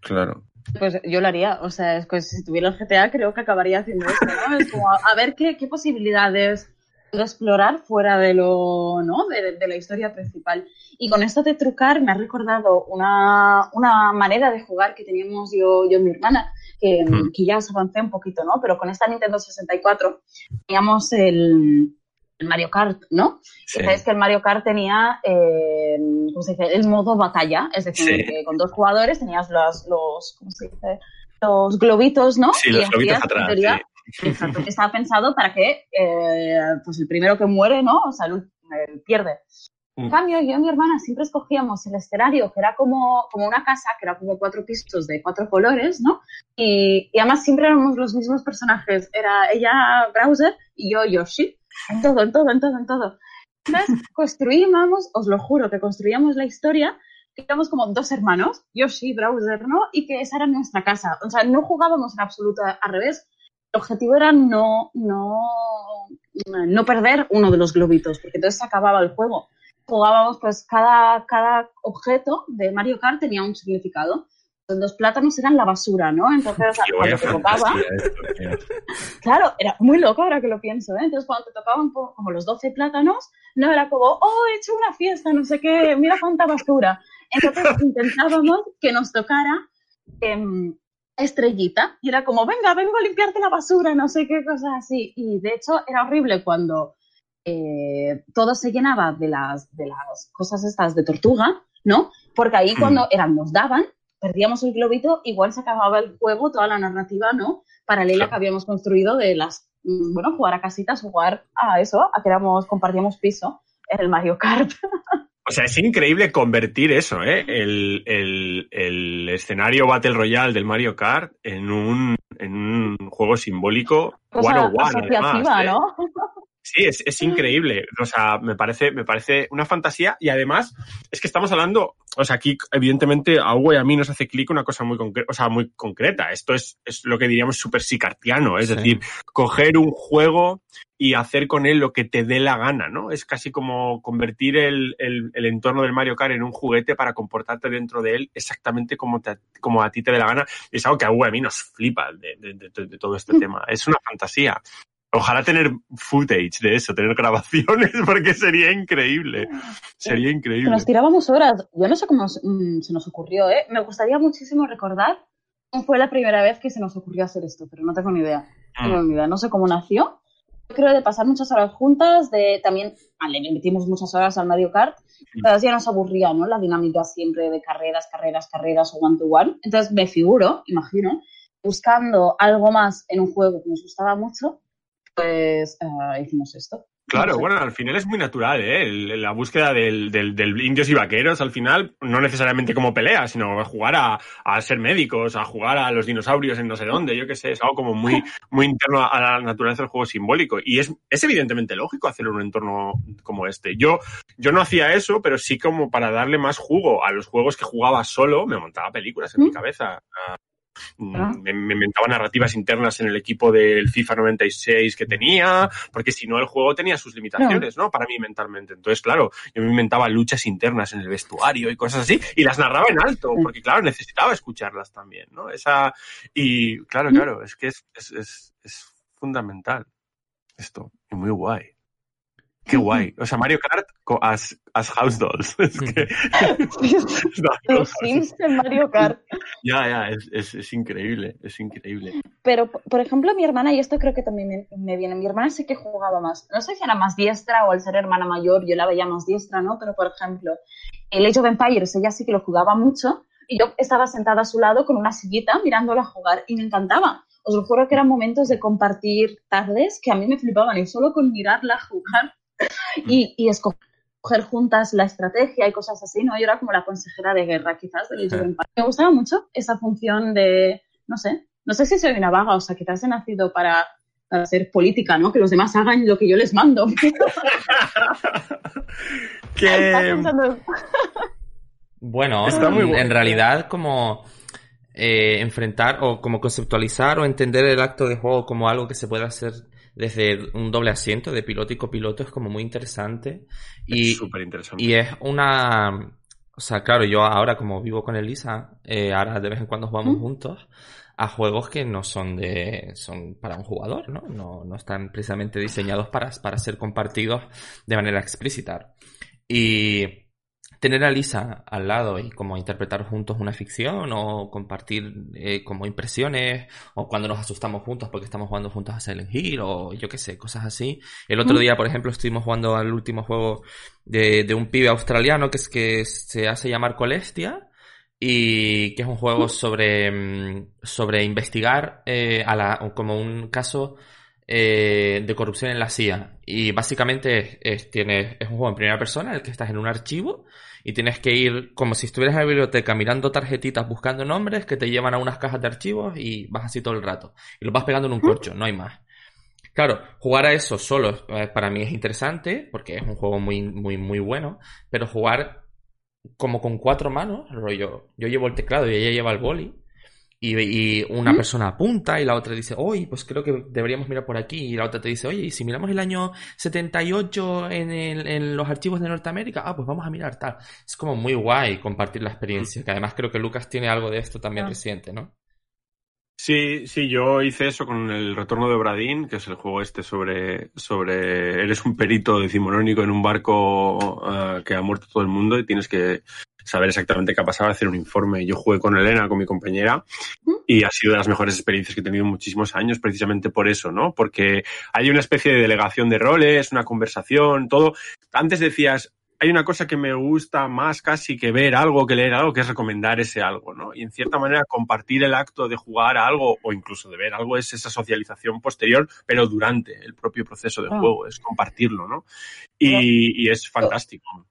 Claro. Pues yo lo haría, o sea, es que si tuviera el GTA creo que acabaría haciendo esto, ¿no? Es como a, ver qué, qué, posibilidades puedo explorar fuera de lo, ¿no? De, de, la historia principal. Y con esto de trucar me ha recordado una, una manera de jugar que teníamos yo, yo y mi hermana, que, mm. que ya os avancé un poquito, ¿no? Pero con esta Nintendo 64 teníamos el, el Mario Kart, ¿no? Sí. Sabéis que el Mario Kart tenía, eh, ¿cómo se dice? El modo batalla, es decir, sí. que con dos jugadores tenías los, los, ¿cómo se dice? Los globitos, ¿no? Sí, los globitos atrás. Teoría, sí. Exacto, que estaba pensado para que, eh, pues el primero que muere, ¿no? O sea, el, el pierde. En cambio, yo y mi hermana siempre escogíamos el escenario, que era como, como una casa, que era como cuatro pisos de cuatro colores, ¿no? Y, y además siempre éramos los mismos personajes. Era ella Browser y yo Yoshi. En todo, en todo, en todo, en todo. Entonces, construíamos, os lo juro, que construíamos la historia, que éramos como dos hermanos, Yoshi, Browser, ¿no? Y que esa era nuestra casa. O sea, no jugábamos en absoluto al revés. El objetivo era no, no, no perder uno de los globitos, porque entonces se acababa el juego. Jugábamos, pues cada, cada objeto de Mario Kart tenía un significado los plátanos eran la basura, ¿no? Entonces, o sea, cuando te tocaba... Esto, claro, era muy loco ahora que lo pienso, ¿eh? Entonces, cuando te tocaban como los 12 plátanos, no era como, oh, he hecho una fiesta, no sé qué, mira cuánta basura. Entonces, intentábamos que nos tocara eh, estrellita y era como, venga, vengo a limpiarte la basura, no sé qué cosas así. Y de hecho, era horrible cuando eh, todo se llenaba de las, de las cosas estas de tortuga, ¿no? Porque ahí cuando eran, nos daban, perdíamos el globito, igual se acababa el juego, toda la narrativa, ¿no? Paralela que habíamos construido de las, bueno, jugar a casitas, jugar a eso, a que éramos, compartíamos piso en el Mario Kart. O sea, es increíble convertir eso, ¿eh? El, el, el escenario Battle Royale del Mario Kart en un, en un juego simbólico one on one, además, ¿eh? ¿no? Sí, es, es, increíble. O sea, me parece, me parece una fantasía y además es que estamos hablando, o sea, aquí evidentemente a Hugo y a mí nos hace clic una cosa muy concreta, o sea, muy concreta. Esto es, es lo que diríamos súper sicartiano, es sí. decir, coger un juego y hacer con él lo que te dé la gana, ¿no? Es casi como convertir el, el, el entorno del Mario Kart en un juguete para comportarte dentro de él exactamente como, te, como a ti te dé la gana. Es algo que a Hugo y a mí nos flipa de, de, de, de todo este tema. Es una fantasía. Ojalá tener footage de eso, tener grabaciones, porque sería increíble. Sería increíble. Nos tirábamos horas. Yo no sé cómo mmm, se nos ocurrió, ¿eh? Me gustaría muchísimo recordar cómo fue la primera vez que se nos ocurrió hacer esto, pero no tengo ni idea. No tengo ni idea. No sé cómo nació. Yo creo de pasar muchas horas juntas, de también, vale, le metimos muchas horas al Mario Kart, pero ya nos aburría, ¿no? La dinámica siempre de carreras, carreras, carreras o one to one. Entonces me figuro, imagino, buscando algo más en un juego que nos gustaba mucho, pues uh, hicimos esto. Claro, bueno, al final es muy natural, ¿eh? la búsqueda del, del, indios y vaqueros, al final, no necesariamente como pelea, sino a jugar a, ser médicos, a jugar a los dinosaurios en no sé dónde, yo qué sé, es algo como muy, muy interno a la naturaleza del juego simbólico. Y es, es evidentemente lógico hacerlo en un entorno como este. Yo, yo no hacía eso, pero sí como para darle más jugo a los juegos que jugaba solo, me montaba películas en mi cabeza. Mm, ah. Me, inventaba narrativas internas en el equipo del FIFA 96 que tenía, porque si no el juego tenía sus limitaciones, ¿no? Para mí mentalmente. Entonces, claro, yo me inventaba luchas internas en el vestuario y cosas así, y las narraba en alto, porque claro, necesitaba escucharlas también, ¿no? Esa, y claro, claro, es que es, es, es, es fundamental esto, y muy guay. Qué guay. O sea, Mario Kart as, as House Dolls. Es que... Los Sims en Mario Kart. Ya, ya, es, es, es, increíble, es increíble. Pero, por ejemplo, mi hermana, y esto creo que también me, viene, mi hermana sí que jugaba más. No sé si era más diestra o al ser hermana mayor yo la veía más diestra, ¿no? Pero, por ejemplo, el Age of Empires, ella sí que lo jugaba mucho y yo estaba sentada a su lado con una sillita mirándola jugar y me encantaba. Os lo juro que eran momentos de compartir tardes que a mí me flipaban y solo con mirarla jugar y, y escoger juntas la estrategia y cosas así, ¿no? Yo era como la consejera de guerra, quizás, del Me gustaba mucho esa función de, no sé, no sé si soy una vaga, o sea, quizás he nacido para, para ser política, ¿no? Que los demás hagan lo que yo les mando. bueno, en realidad como... Eh, enfrentar o como conceptualizar o entender el acto de juego como algo que se puede hacer desde un doble asiento de piloto y copiloto es como muy interesante. Y, es súper interesante. Y es una... O sea, claro, yo ahora como vivo con Elisa, eh, ahora de vez en cuando jugamos juntos a juegos que no son de son para un jugador, ¿no? No, no están precisamente diseñados para, para ser compartidos de manera explícita. Y tener a Lisa al lado y como interpretar juntos una ficción o compartir eh, como impresiones o cuando nos asustamos juntos porque estamos jugando juntos a Silent Hill o yo qué sé, cosas así. El otro día, por ejemplo, estuvimos jugando al último juego de, de un pibe australiano que es que se hace llamar Colestia y que es un juego sobre, mm, sobre investigar eh, a la, como un caso eh, de corrupción en la CIA. Y básicamente es, tiene, es un juego en primera persona en el que estás en un archivo y tienes que ir como si estuvieras en la biblioteca mirando tarjetitas buscando nombres que te llevan a unas cajas de archivos y vas así todo el rato. Y lo vas pegando en un corcho, no hay más. Claro, jugar a eso solo eh, para mí es interesante porque es un juego muy, muy, muy bueno, pero jugar como con cuatro manos, rollo, yo llevo el teclado y ella lleva el boli, y, una persona apunta y la otra dice, oye, pues creo que deberíamos mirar por aquí. Y la otra te dice, oye, y si miramos el año 78 en, el, en los archivos de Norteamérica, ah, pues vamos a mirar tal. Es como muy guay compartir la experiencia, que además creo que Lucas tiene algo de esto también reciente, ¿no? Sí, sí, yo hice eso con el retorno de Bradín, que es el juego este sobre, sobre, eres un perito decimonónico en un barco eh, que ha muerto todo el mundo y tienes que saber exactamente qué ha pasado, hacer un informe. Yo jugué con Elena, con mi compañera, y ha sido de las mejores experiencias que he tenido en muchísimos años, precisamente por eso, ¿no? Porque hay una especie de delegación de roles, una conversación, todo. Antes decías, hay una cosa que me gusta más casi que ver algo, que leer algo, que es recomendar ese algo, ¿no? Y en cierta manera compartir el acto de jugar a algo o incluso de ver algo es esa socialización posterior, pero durante el propio proceso de ah. juego, es compartirlo, ¿no? Y, y es fantástico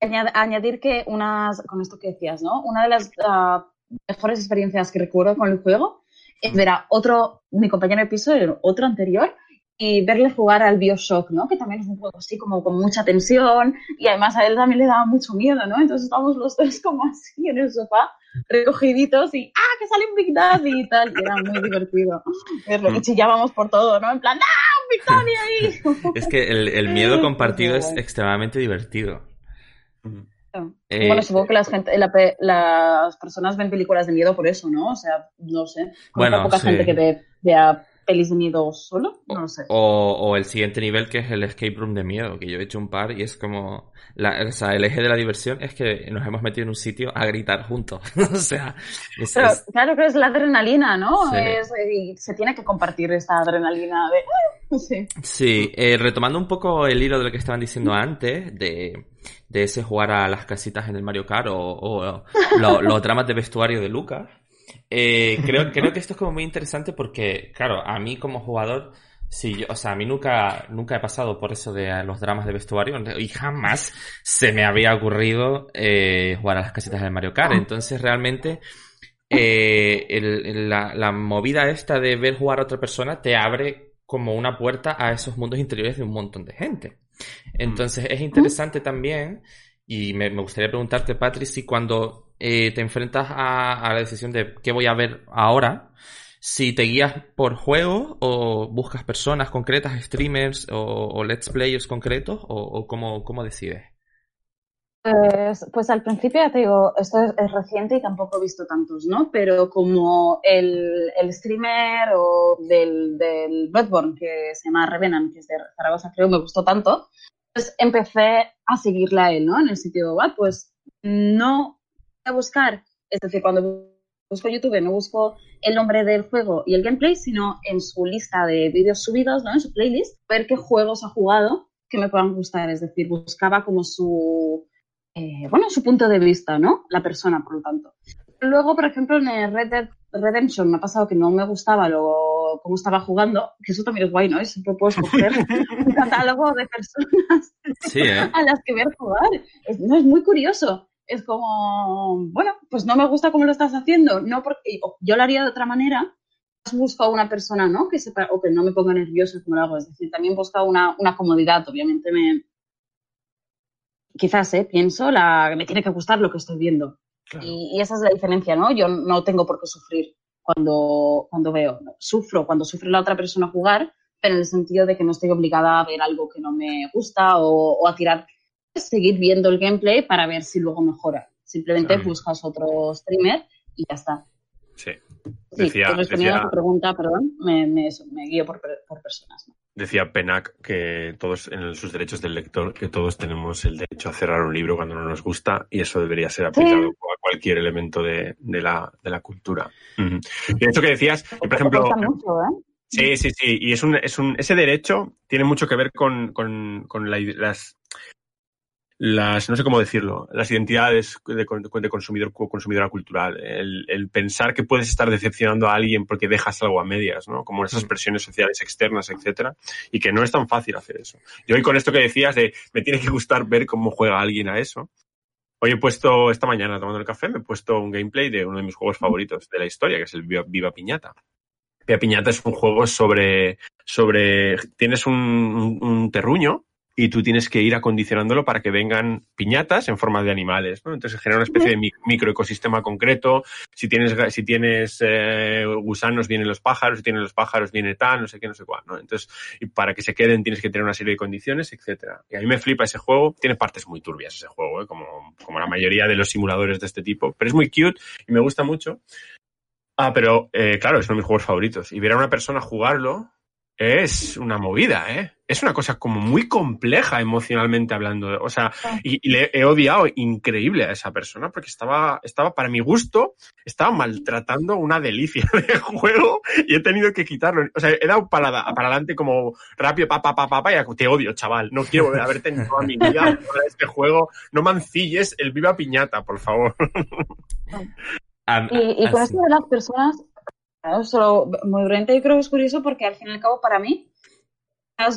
añadir que unas, con esto que decías, ¿no? Una de las ah, mejores experiencias que recuerdo con el juego es ver a otro, mi compañero de piso, otro anterior, y verle jugar al Bioshock, ¿no? Que también es un juego así como con mucha tensión y además a él también le daba mucho miedo, ¿no? Entonces estábamos los tres como así en el sofá, recogiditos y ¡ah, que sale un Big Daddy! y tal. Y era muy divertido verlo. Y chillábamos por todo, ¿no? En plan ¡ah, un Big Daddy ahí! es que el, el miedo compartido es extremadamente divertido. Eh, bueno, supongo que las, gente, las personas ven películas de miedo por eso, ¿no? O sea, no sé. Bueno, poca gente que ve, vea pelis de miedo solo, no sé. O, el siguiente nivel que es el escape room de miedo, que yo he hecho un par y es como... La, o sea, el eje de la diversión es que nos hemos metido en un sitio a gritar juntos. o sea, claro que es la adrenalina, ¿no? y se tiene que compartir esta adrenalina de... sí, sí eh, retomando un poco el hilo de lo que estaban diciendo antes, de de ese jugar a las casitas en el Mario Kart o, los dramas de vestuario de Lucas. Eh, creo, creo que esto es como muy interesante porque, claro, a mí como jugador Sí, yo, o sea, a mí nunca, nunca he pasado por eso de los dramas de vestuario y jamás se me había ocurrido eh, jugar a las casitas de Mario Kart. Entonces, realmente, eh, el, la, la movida esta de ver jugar a otra persona te abre como una puerta a esos mundos interiores de un montón de gente. Entonces, es interesante también, y me, gustaría preguntarte, Patrick, si cuando eh, te enfrentas a, a la decisión de qué voy a ver ahora, si te guías por juegos o buscas personas concretas, streamers o, o let's players concretos o, o cómo, cómo, decides. Pues, pues, al principio ya te digo, esto es, reciente y tampoco he visto tantos, ¿no? Pero como el, el streamer o del, del Bloodborne, que se llama Revenant, que es de Zaragoza, creo, me gustó tanto, pues empecé a seguirle a él, ¿no? En el sitio web, pues no a buscar, es decir, cuando busco YouTube, no busco el nombre del juego y el gameplay, sino en su lista de vídeos subidos, ¿no? En su playlist, ver qué juegos ha jugado que me puedan gustar. Es decir, buscaba como su, eh, bueno, su punto de vista, ¿no? La persona, por lo tanto. Luego, por ejemplo, en Red Dead Redemption me ha pasado que no me gustaba lo, cómo estaba jugando, que eso también es guay, ¿no? Siempre puedo escoger un catálogo de personas sí, ¿eh? a las que ver jugar. Es, no, es muy curioso es como, bueno, pues no me gusta cómo lo estás haciendo, no porque yo lo haría de otra manera, busco a una persona, ¿no? Que sepa, o que no me ponga nervioso como lo hago, es decir, también busco una, una comodidad, obviamente me, quizás, ¿eh? Pienso, la, me tiene que gustar lo que estoy viendo. Claro. Y, y, esa es la diferencia, ¿no? Yo no tengo por qué sufrir cuando, cuando veo, sufro cuando sufre la otra persona jugar, pero en el sentido de que no estoy obligada a ver algo que no me gusta o, o a tirar seguir viendo el gameplay para ver si luego mejora. Simplemente sí. buscas otro streamer y ya está. Sí. Decía, sí, respondiendo decía, a tu pregunta, perdón, me, me, me guío por, por personas. ¿no? Decía Penac que todos, en sus derechos del lector, que todos tenemos el derecho a cerrar un libro cuando no nos gusta y eso debería ser aplicado sí. a cualquier elemento de, de, la, de la cultura. Uh -huh. Y eso que decías, que, por ejemplo... Mucho, ¿eh? Sí, sí, sí. Y es un, es un, ese derecho tiene mucho que ver con, con, con la, las, las, no sé cómo decirlo, las identidades de, de consumidor consumidora cultural, el, el, pensar que puedes estar decepcionando a alguien porque dejas algo a medias, ¿no? Como esas presiones sociales externas, etcétera, y que no es tan fácil hacer eso. Y hoy con esto que decías de me tiene que gustar ver cómo juega alguien a eso. Hoy he puesto, esta mañana tomando el café, me he puesto un gameplay de uno de mis juegos favoritos de la historia, que es el Viva, Viva Piñata. Viva Piñata es un juego sobre, sobre, tienes un, un terruño y tú tienes que ir acondicionándolo para que vengan piñatas en forma de animales, ¿no? Entonces genera una especie de microecosistema concreto. Si tienes, si tienes eh, gusanos, vienen los pájaros, si tienes los pájaros, viene tal, no sé qué, no sé cuál, ¿no? Entonces, y para que se queden tienes que tener una serie de condiciones, etcétera. Y a mí me flipa ese juego. Tiene partes muy turbias ese juego, ¿eh? como, como la mayoría de los simuladores de este tipo, pero es muy cute y me gusta mucho. Ah, pero eh, claro, es uno de mis juegos favoritos. Y ver a una persona jugarlo es una movida, ¿eh? Es una cosa como muy compleja emocionalmente hablando. O sea, y, y, le he odiado increíble a esa persona porque estaba, estaba, para mi gusto, estaba maltratando una delicia de juego y he tenido que quitarlo. O sea, he dado para, para adelante como rápido, pa, pa, pa, pa, pa, y te odio, chaval. No quiero volver a verte en toda mi vida para este juego. No mancilles el viva piñata, por favor. y, y con esto de las personas, solo muy brevemente yo creo que es curioso porque al fin y al cabo para mí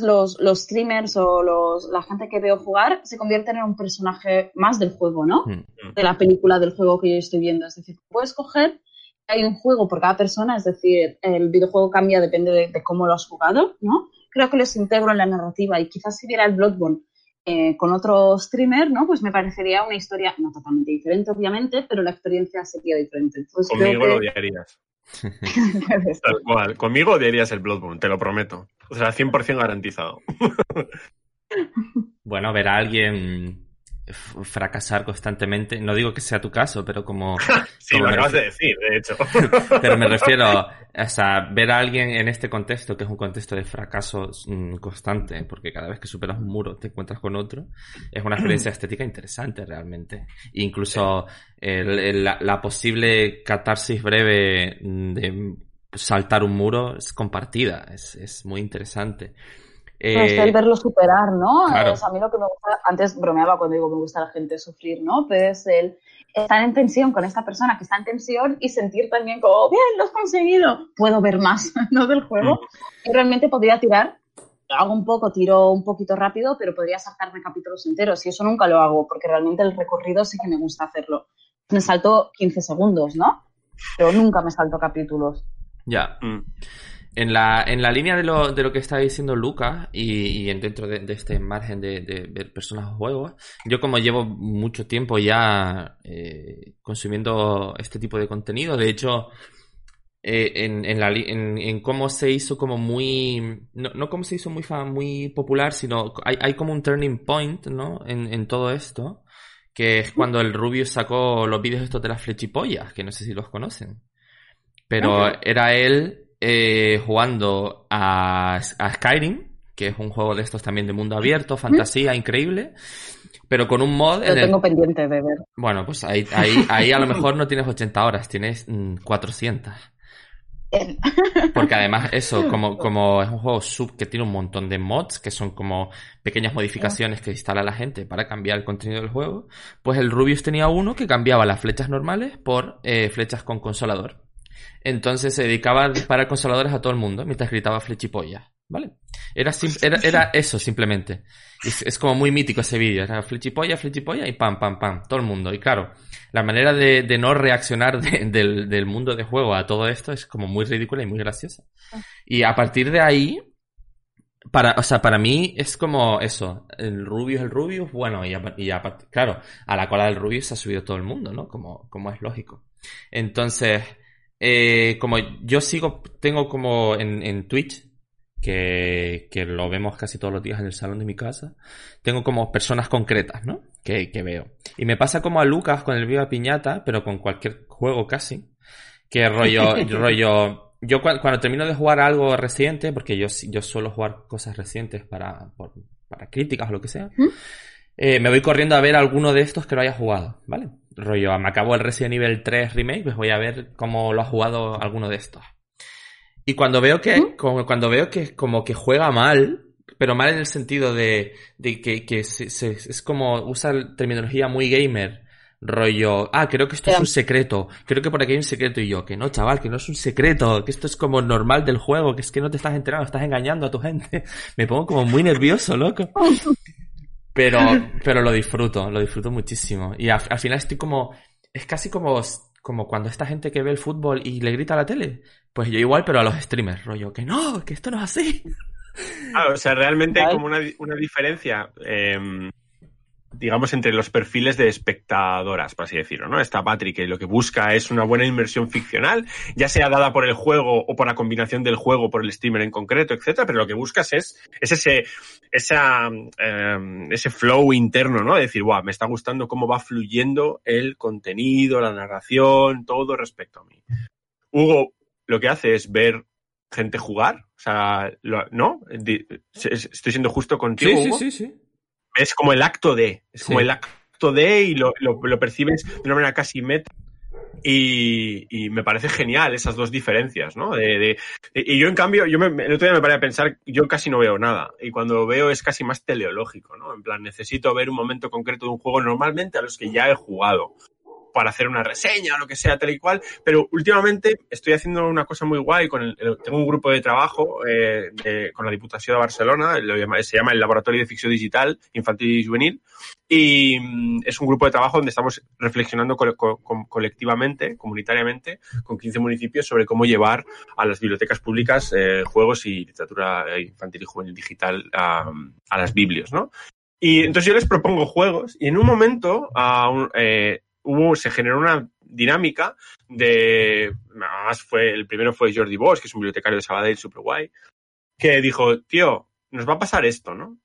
los, los streamers o los, la gente que veo jugar se convierten en un personaje más del juego, ¿no? Mm. De la película del juego que yo estoy viendo. Es decir, puedes coger, hay un juego por cada persona, es decir, el videojuego cambia, depende de, de cómo lo has jugado, ¿no? Creo que los integro en la narrativa y quizás si viera el Bloodborne eh, con otro streamer, ¿no? Pues me parecería una historia no totalmente diferente, obviamente, pero la experiencia sería diferente. Entonces, Conmigo creo lo odiarías. Tal cual. Conmigo odiarías el Bloodborne, te lo prometo. O sea, 100% garantizado. bueno, ver a alguien fracasar constantemente. No digo que sea tu caso, pero como... sí, como lo acabas de decir, de hecho. pero me refiero o sea, ver a alguien en este contexto, que es un contexto de fracaso mmm, constante, porque cada vez que superas un muro te encuentras con otro, es una experiencia estética interesante realmente. Incluso el, el, la, la posible catarsis breve de saltar un muro es compartida, es, es muy interesante. Eh, es el verlo superar, ¿no? Claro. Es a mí lo que me gusta, antes bromeaba cuando digo me gusta la gente sufrir, ¿no? Pero es el, estar en tensión con esta persona que está en tensión y sentir también como, bien, lo has conseguido, puedo ver más ¿no? del juego. Mm. Y realmente podría tirar, hago un poco, tiro un poquito rápido, pero podría sacarme capítulos enteros y eso nunca lo hago porque realmente el recorrido sí que me gusta hacerlo. Me salto 15 segundos, ¿no? Pero nunca me salto capítulos. Ya. Mm. En la, en la línea de lo, de lo que está diciendo Lucas y, y dentro de, este margen de, de, ver personas o juegos, yo como llevo mucho tiempo ya eh, consumiendo este tipo de contenido, de hecho, eh, en, en, la, en, en, cómo se hizo como muy, no, no cómo se hizo muy, muy popular, sino hay, hay como un turning point, ¿no? En, en todo esto, que es cuando el Rubio sacó los vídeos estos de las flechipollas, que no sé si los conocen. Pero era él eh, jugando a, Skyrim, que es un juego de estos también de mundo abierto, fantasía, increíble, pero con un mod... Lo tengo pendiente de ver. Bueno, pues ahí, ahí, ahí a lo mejor no tienes 80 horas, tienes 400. Mm, Porque además eso, como, como es un juego sub que tiene un montón de mods, que son como pequeñas modificaciones que instala la gente para cambiar el contenido del juego, pues el Rubius tenía uno que cambiaba las flechas normales por eh, flechas con consolador. Entonces se dedicaba a disparar consoladores a todo el mundo mientras gritaba flechipolla. ¿Vale? Era, era, era eso simplemente. Es, como muy mítico ese vídeo. Era flechipolla, flechipolla y pam, pam, pam. Todo el mundo. Y claro, la manera de, de no reaccionar del, del, mundo de juego a todo esto es como muy ridícula y muy graciosa. Y a partir de ahí, para, o sea, para mí es como eso. El Rubius es el Rubius, bueno, y, y claro, a la cola del Rubius se ha subido todo el mundo, ¿no? Como, como es lógico. Entonces, eh, como yo sigo, tengo como en, en Twitch, que, que, lo vemos casi todos los días en el salón de mi casa, tengo como personas concretas, ¿no? Que, que veo. Y me pasa como a Lucas con el Viva Piñata, pero con cualquier juego casi, que rollo, rollo, yo cuando, termino de jugar algo reciente, porque yo, yo suelo jugar cosas recientes para, para críticas o lo que sea, eh, me voy corriendo a ver alguno de estos que lo haya jugado, ¿vale? rollo, me acabo el Resident Evil 3 Remake, pues voy a ver cómo lo ha jugado alguno de estos. Y cuando veo que, como, cuando veo que como que juega mal, pero mal en el sentido de, de que, que se, es como usa terminología muy gamer, rollo, ah, creo que esto es un secreto, creo que por aquí hay un secreto y yo, que no, chaval, que no es un secreto, que esto es como normal del juego, que es que no te estás enterando, estás engañando a tu gente. Me pongo como muy nervioso, loco. Pero, pero lo disfruto, lo disfruto muchísimo. Y al, final estoy como, es casi como, como cuando esta gente que ve el fútbol y le grita a la tele. Pues yo igual, pero a los streamers, rollo, que no, que esto no es así. Ah, o sea, realmente hay como una, una diferencia. Eh, digamos, entre los perfiles de espectadoras, por así decirlo, ¿no? Está Patrick, que lo que busca es una buena inmersión ficcional, ya sea dada por el juego o por la combinación del juego, por el streamer en concreto, etcétera, pero lo que buscas es, es ese, esa, eh, ese flow interno, ¿no? De decir, guau, me está gustando cómo va fluyendo el contenido, la narración, todo respecto a mí. Hugo lo que hace es ver gente jugar, o sea, ¿no? Estoy siendo justo contigo. Sí, sí, sí, sí es como el acto de, es como el acto de y lo, lo, percibes de una manera casi meta. Y, y, me parece genial esas dos diferencias, ¿no? De, y yo, en cambio, yo me, el otro día me paré a pensar, yo casi no veo nada. Y cuando lo veo es casi más teleológico, ¿no? En plan, necesito ver un momento concreto de un juego normalmente a los que ya he jugado para hacer una reseña o lo que sea, tal y cual. Pero últimamente estoy haciendo una cosa muy guay. Con el, tengo un grupo de trabajo eh, de, con la Diputación de Barcelona, se llama el Laboratorio de Ficción Digital Infantil y Juvenil. Y mm, es un grupo de trabajo donde estamos reflexionando co co colectivamente, comunitariamente, con 15 municipios sobre cómo llevar a las bibliotecas públicas eh, juegos y literatura infantil y juvenil digital a, a las biblios, ¿no? Y entonces yo les propongo juegos y en un momento eh, hubo, se generó una dinámica de, además fue, el primero fue Jordi Bosch, que es un bibliotecario de Sabadell super guay, que dijo, tío, nos va a pasar esto, ¿no?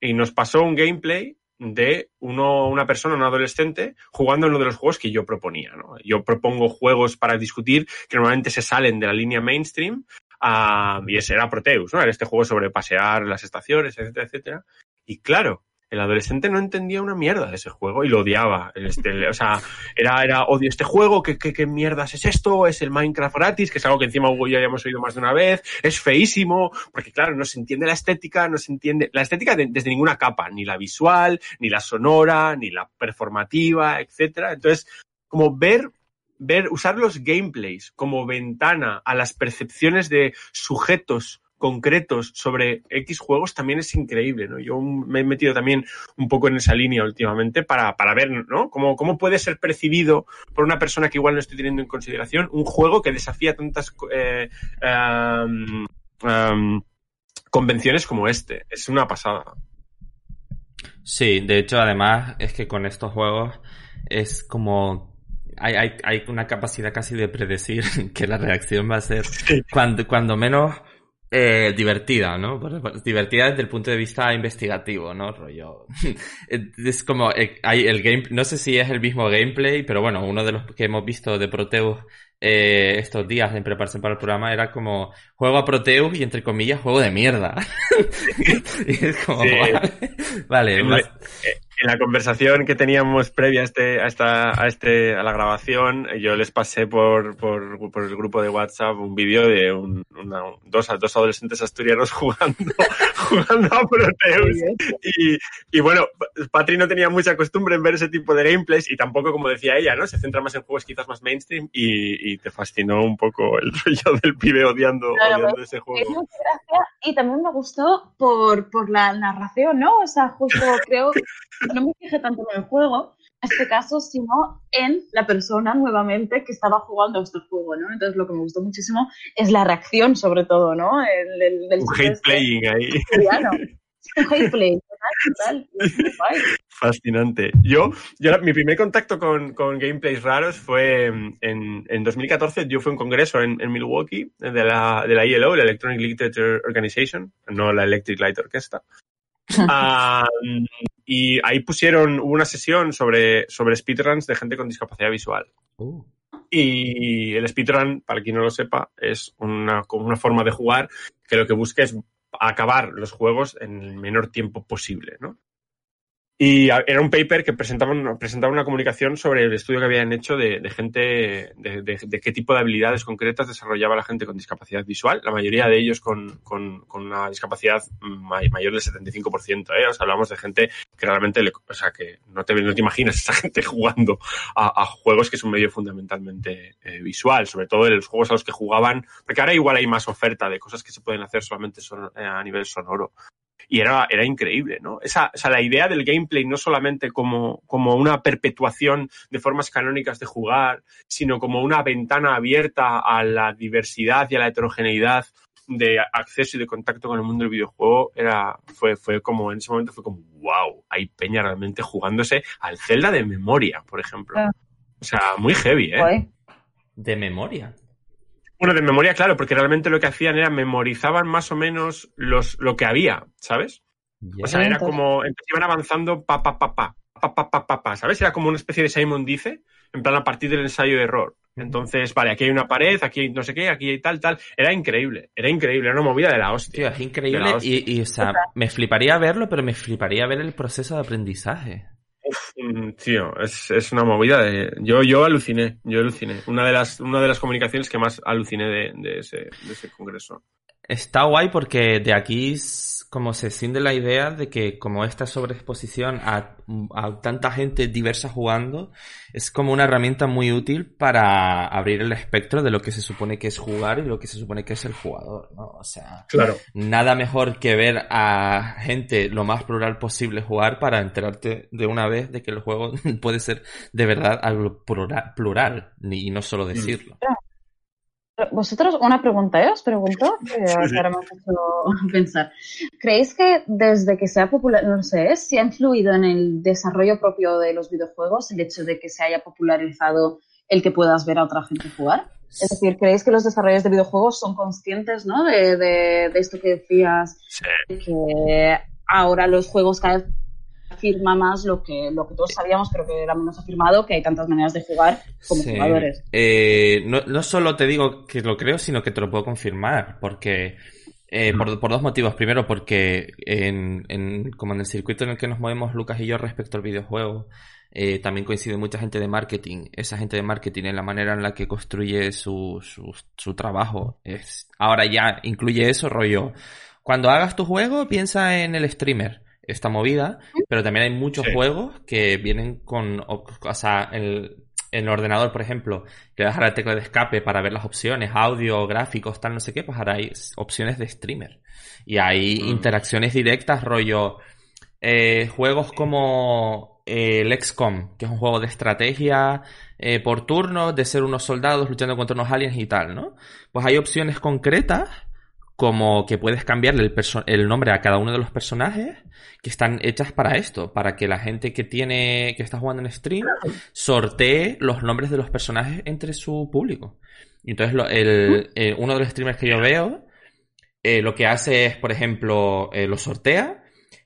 Y nos pasó un gameplay de uno, una persona, un adolescente, jugando en uno de los juegos que yo proponía, ¿no? Yo propongo juegos para discutir que normalmente se salen de la línea mainstream, uh, y ese era Proteus, ¿no? Era este juego sobre pasear las estaciones, etcétera, etcétera. Y claro, el adolescente no entendía una mierda de ese juego y lo odiaba. Este, o sea, era, era odio este juego, ¿qué, qué, mierdas es esto? Es el Minecraft gratis, que es algo que encima Hugo y yo ya oído más de una vez. Es feísimo, porque claro, no se entiende la estética, no se entiende la estética desde ninguna capa, ni la visual, ni la sonora, ni la performativa, etcétera. Entonces, como ver ver, usar los gameplays como ventana a las percepciones de sujetos concretos sobre X juegos también es increíble, ¿no? Yo me he metido también un poco en esa línea últimamente para, para ver, ¿no? Cómo, cómo puede ser percibido por una persona que igual no estoy teniendo en consideración un juego que desafía tantas eh, um, um, convenciones como este. Es una pasada. Sí, de hecho, además, es que con estos juegos es como hay, hay, hay, una capacidad casi de predecir que la reacción va a ser cuando, cuando menos eh, divertida, ¿no? Divertida desde el punto de vista investigativo, ¿no? Rollo. es como, eh, hay el game, no sé si es el mismo gameplay, pero bueno, uno de los que hemos visto de Proteus eh, estos días en prepararse para el programa era como juego a Proteus y entre comillas juego de mierda. y es como, vale, vale en la conversación que teníamos previa a este, a esta, a este, a la grabación, yo les pasé por, por, por el grupo de WhatsApp un vídeo de un, una, dos, dos adolescentes asturianos jugando, jugando a Proteus. Y, y bueno, Patri no tenía mucha costumbre en ver ese tipo de gameplays y tampoco, como decía ella, ¿no? Se centra más en juegos quizás más mainstream y, y te fascinó un poco el rollo del pibe odiando, odiando ese juego. Y también me gustó por, por la narración, ¿no? O sea, justo creo no me fijé tanto en el juego, en este caso, sino en la persona nuevamente que estaba jugando a este juego, ¿no? Entonces lo que me gustó muchísimo es la reacción, sobre todo, ¿no? El, el, del Un hate playing ahí. Un hate playing. Fascinante. Yo, yo, mi primer contacto con, con gameplays raros fue en, en, 2014. Yo fui a un congreso en, en Milwaukee de la, de la ILO, la Electronic Literature Organization, no la Electric Light Orchestra. Um, y ahí pusieron una sesión sobre, sobre speedruns de gente con discapacidad visual. Uh. Y el speedrun, para quien no lo sepa, es una, una forma de jugar que lo que busca es acabar los juegos en el menor tiempo posible, ¿no? Y era un paper que presentaba, presentaba una comunicación sobre el estudio que habían hecho de, gente, de, qué tipo de habilidades concretas desarrollaba la gente con discapacidad visual, la mayoría de ellos con, con, una discapacidad mayor del 75%, ¿eh? O sea, hablamos de gente que realmente, o sea, que no te, no te imaginas esa gente jugando a, a juegos que es un medio fundamentalmente eh, visual, sobre todo en los juegos a los que jugaban, porque ahora igual hay más oferta de cosas que se pueden hacer solamente son, eh, a nivel sonoro y era, era increíble, ¿no? Esa, o sea, la idea del gameplay no solamente como, como una perpetuación de formas canónicas de jugar, sino como una ventana abierta a la diversidad y a la heterogeneidad de acceso y de contacto con el mundo del videojuego era fue fue como en ese momento fue como wow hay peña realmente jugándose al Zelda de memoria por ejemplo ah. o sea muy heavy eh de memoria bueno, de memoria, claro, porque realmente lo que hacían era memorizaban más o menos los, lo que había, ¿sabes? O sea, era como, iban avanzando pa, pa, pa, pa, pa, pa, pa, pa, pa, ¿sabes? Era como una especie de Simon dice, en plan a partir del ensayo de error. Entonces, vale, aquí hay una pared, aquí hay no sé qué, aquí hay tal, tal. Era increíble, era increíble, era una movida de la hostia. Tío, es increíble y, y, o sea, me fliparía verlo, pero me fliparía ver el proceso de aprendizaje. Mm, tío, es, es, una movida. Yo, yo aluciné, yo aluciné. Una de las, una de las comunicaciones que más aluciné de, de, ese, de ese congreso. Está guay porque de aquí como se siente la idea de que como esta sobreexposición a, a, tanta gente diversa jugando es como una herramienta muy útil para abrir el espectro de lo que se supone que es jugar y lo que se supone que es el jugador, ¿no? O sea, claro. nada mejor que ver a gente lo más plural posible jugar para enterarte de una vez de que el juego puede ser de verdad algo plural, plural y no solo decirlo. Vosotros, una pregunta, ¿eh? Os pregunto, que ahora me ha hecho pensar. ¿Creéis que desde que se ha popular, no sé, si ha influido en el desarrollo propio de los videojuegos el hecho de que se haya popularizado el que puedas ver a otra gente jugar? Es decir, ¿creéis que los desarrolladores de videojuegos son conscientes, ¿no? De, de, de esto que decías, sí. que ahora los juegos cada vez afirma más lo que, lo que todos sabíamos, pero que era menos afirmado, que hay tantas maneras de jugar como sí. jugadores. Eh, no, no, solo te digo que lo creo, sino que te lo puedo confirmar, porque... Eh, por, por, dos motivos. Primero, porque en, en, como en el circuito en el que nos movemos Lucas y yo respecto al videojuego, eh, también coincide mucha gente de marketing. Esa gente de marketing en la manera en la que construye su, su, su trabajo. Es, ahora ya incluye eso, rollo. Cuando hagas tu juego, piensa en el streamer esta movida, pero también hay muchos sí. juegos que vienen con, o, o sea, el, en el ordenador, por ejemplo, le das a la tecla de escape para ver las opciones, audio, gráficos, tal, no sé qué, pues ahora hay opciones de streamer. Y hay Mm. interacciones directas, rollo, eh, juegos como eh, el XCOM, que es un juego de estrategia eh, por turnos, de ser unos soldados luchando contra unos aliens y tal, ¿no? Pues hay opciones concretas, como que puedes cambiarle el, el nombre a cada uno de los personajes, que están hechas para esto, para que la gente que tiene, que está jugando en stream, sortee los nombres de los personajes entre su público. Y entonces lo- el, eh, uno de los streamers que yo veo, eh, lo que hace es, por ejemplo, eh, lo sortea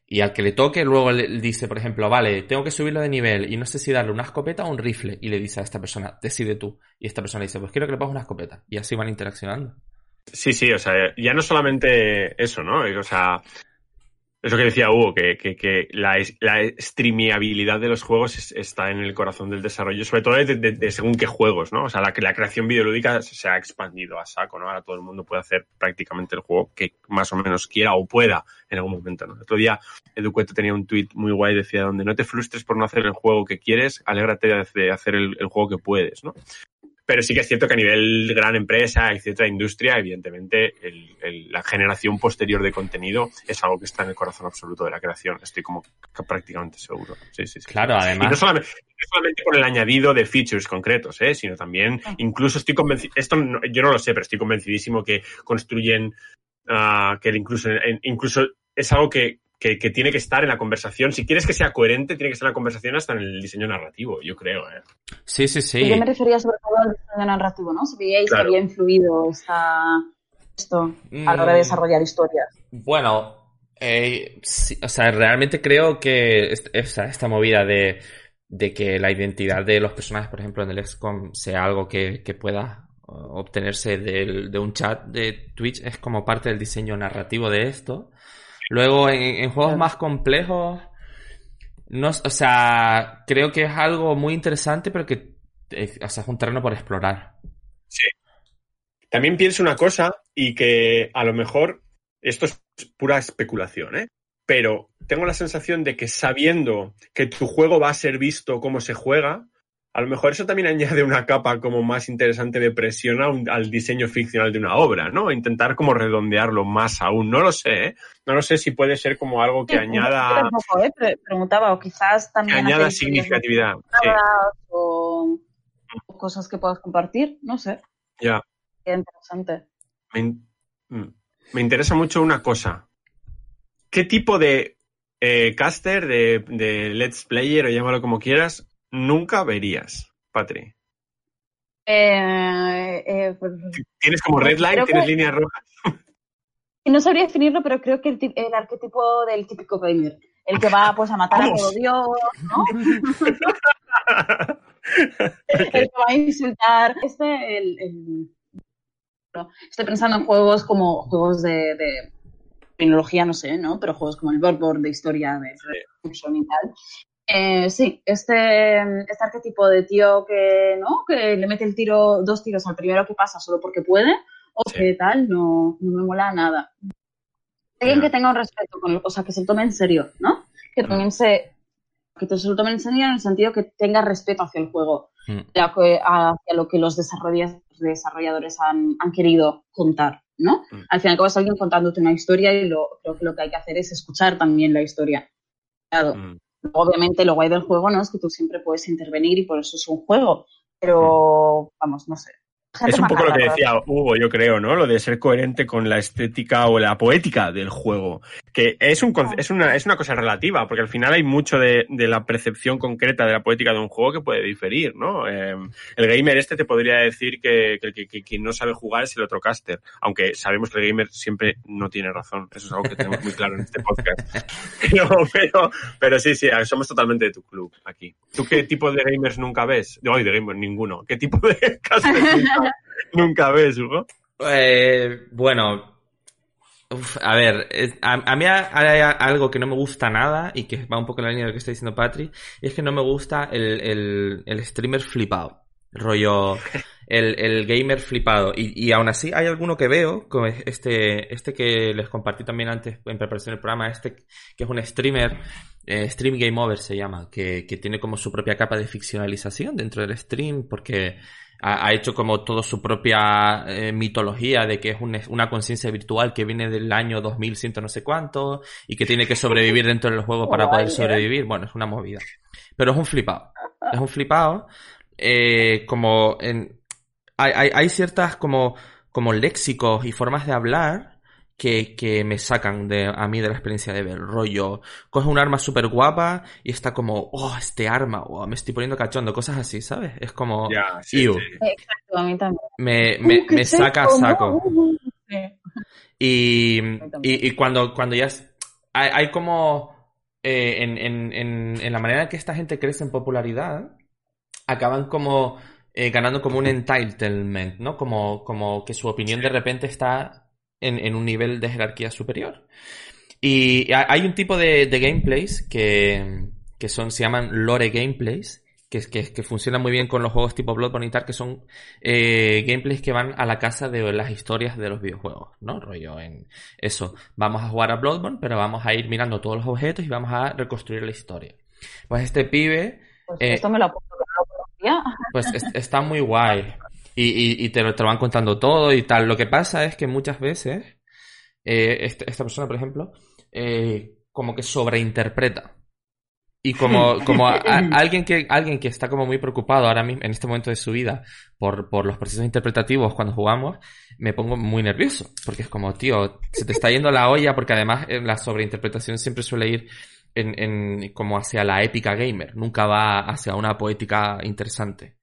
y al que le toque luego le le dice, por ejemplo, vale, tengo que subirlo de nivel y no sé si darle una escopeta o un rifle. Y le dice a esta persona, decide tú. Y esta persona dice, pues quiero que le pongas una escopeta. Y así van interaccionando. Sí, sí, o sea, ya no solamente eso, ¿no? O sea, es lo que decía Hugo, que, que, que la, la streameabilidad de los juegos es- está en el corazón del desarrollo, sobre todo de, según qué juegos, ¿no? O sea, la, la creación videolúdica se, ha expandido a saco, ¿no? Ahora todo el mundo puede hacer prácticamente el juego que más o menos quiera o pueda en algún momento, ¿no? El otro día Educueto tenía un tweet muy guay, decía, donde no te frustres por no hacer el juego que quieres, alégrate de, de hacer el, el juego que puedes, ¿no? Pero sí que es cierto que a nivel gran empresa, etcétera, industria, evidentemente el- el- la generación posterior de contenido es algo que está en el corazón absoluto de la creación. Estoy como prácticamente seguro. Sí, sí, sí. Claro, Y no además. solamente, no solamente con el añadido de features concretos, ¿eh? sino también, incluso estoy convencido, esto no- yo no lo sé, pero estoy convencidísimo que construyen, ah, que incluso, incluso es algo que, que, que tiene que estar en la conversación. Si quieres que sea coherente, tiene que estar en la conversación hasta en el diseño narrativo, yo creo. ¿eh? Sí, sí, Y sí. Yo me refería sobre todo al diseño narrativo, ¿no? Si veíais Claro. que había influido esta, esto a la hora Mm. de desarrollar historias. Bueno, eh, sí, o sea, realmente creo que est- esa- esta movida de, de que la identidad de los personajes, por ejemplo, en el XCOM sea algo que, que pueda obtenerse del- de un chat de Twitch es como parte del diseño narrativo de esto. Luego, en, en juegos Claro. más complejos, no, o sea, creo que es algo muy interesante, pero que eh, o sea, es un terreno por explorar. También pienso una cosa y que a lo mejor esto es pura especulación, ¿eh? Pero tengo la sensación de que sabiendo que tu juego va a ser visto cómo se juega, a lo mejor eso también añade una capa como más interesante de presión a un- al diseño ficcional de una obra, ¿no? Intentar como redondearlo más aún. No lo sé, ¿eh? No lo sé si puede ser como algo que Sí, añada, ¿eh? Pre- Preguntaba, o quizás que también... añada significatividad. Sí, O o cosas que puedas compartir, no sé. ya. Qué interesante. Me, in- mm. Me interesa mucho una cosa. ¿Qué tipo de eh, caster, de, de let's player o llámalo como quieras, nunca verías, Patri? Eh, eh, pues, ¿Tienes como red line? ¿Tienes que- líneas rojas? no sabría definirlo, pero creo que el, ti- el arquetipo del típico gamer. El que va pues a matar a todo Dios, ¿no? el que va a insultar. Este, el, el- no, Estoy pensando en juegos como juegos de, de tecnología, no sé, ¿no? Pero juegos como el Bloodborne de historia de Redemption y tal. Eh, sí, este, este arquetipo de tío que, ¿no? Que le mete el tiro, dos tiros al primero que pasa solo porque puede, o Sí. que tal, no, no me mola nada. Alguien que tenga un respeto, con, o sea, que se lo tome en serio, ¿no? Que Mm. también se, que te se lo tome en serio en el sentido que tenga respeto hacia el juego, Mm. hacia lo que los desarrolladores han, han querido contar, ¿no? Mm. Al final, es alguien contándote una historia y lo, creo que lo que hay que hacer es escuchar también la historia. Claro, Mm, obviamente lo guay del juego no es que tú siempre puedes intervenir y por eso es un juego, pero vamos, no sé. Es un poco lo que decía Hugo, yo creo, ¿no? Lo de ser coherente con la estética o la poética del juego. Que es, un, es, una, es una cosa relativa, porque al final hay mucho de, de la percepción concreta de la poética de un juego que puede diferir, ¿no? Eh, el gamer este te podría decir que, que, que- que quien no sabe jugar es el otro caster, aunque sabemos que el gamer siempre no tiene razón. Eso es algo que tenemos muy claro en este podcast. Pero, pero, pero sí, sí, somos totalmente de tu club aquí. ¿Tú qué tipo de gamers nunca ves? No, de gamers ninguno. ¿Qué tipo de casters nunca, ves, Hugo? Eh, bueno, a ver, a, mí hay, hay algo que no me gusta nada y que va un poco en la línea de lo que está diciendo Patri, y es que no me gusta el, el, el streamer flipado. Rollo, el, el gamer flipado. Y, y aún así hay alguno que veo, como este, este que les compartí también antes en preparación del programa, este que es un streamer, eh, Stream Game Over se llama, que, que tiene como su propia capa de ficcionalización dentro del stream, porque ha, ha hecho como toda su propia eh, mitología de que es un- una conciencia virtual que viene del año 2100 no sé cuánto y que tiene que sobrevivir dentro del juego para poder ¿eh? sobrevivir. Bueno, es una movida. Pero es un flipado. Es un flipado. eh, como en, hay, hay, hay ciertas como, como léxicos y formas de hablar que, que me sacan de, a mí de la experiencia de ver. Rollo, coge un arma súper guapa y está como, oh, este arma, oh, me estoy poniendo cachondo, cosas así, ¿sabes? Es como, sí, sí. Exacto, a mí también. me, me, me saca a saco. Y, y, y cuando, cuando ya es- hay, hay como eh, en, en, en, en la manera en que esta gente crece en popularidad, acaban como eh, ganando como un entitlement, ¿no? Como, como que su opinión de repente está en, en un nivel de jerarquía superior. Y ha- hay un tipo de, de gameplays que, que son, se llaman lore gameplays, que, que, que funcionan muy bien con los juegos tipo Bloodborne y tal, que son eh, gameplays que van a la casa de las historias de los videojuegos, ¿no? Rollo en eso. Vamos a jugar a Bloodborne, pero vamos a ir mirando todos los objetos y vamos a reconstruir la historia. Pues este pibe, Pues Eh, esto me lo apunto que no lo conocía. pues es- está muy guay. Y, y, y te, lo, te lo van contando todo y tal. Lo que pasa es que muchas veces, eh, este- esta persona, por ejemplo, eh, como que sobreinterpreta. Y como, como a- a- alguien, que, alguien que está como muy preocupado ahora mismo, en este momento de su vida, por, por los procesos interpretativos cuando jugamos, me pongo muy nervioso. Porque es como, tío, se te está yendo la olla, porque además eh, la sobreinterpretación siempre suele ir en, en, como hacia la épica gamer, nunca va hacia una poética interesante.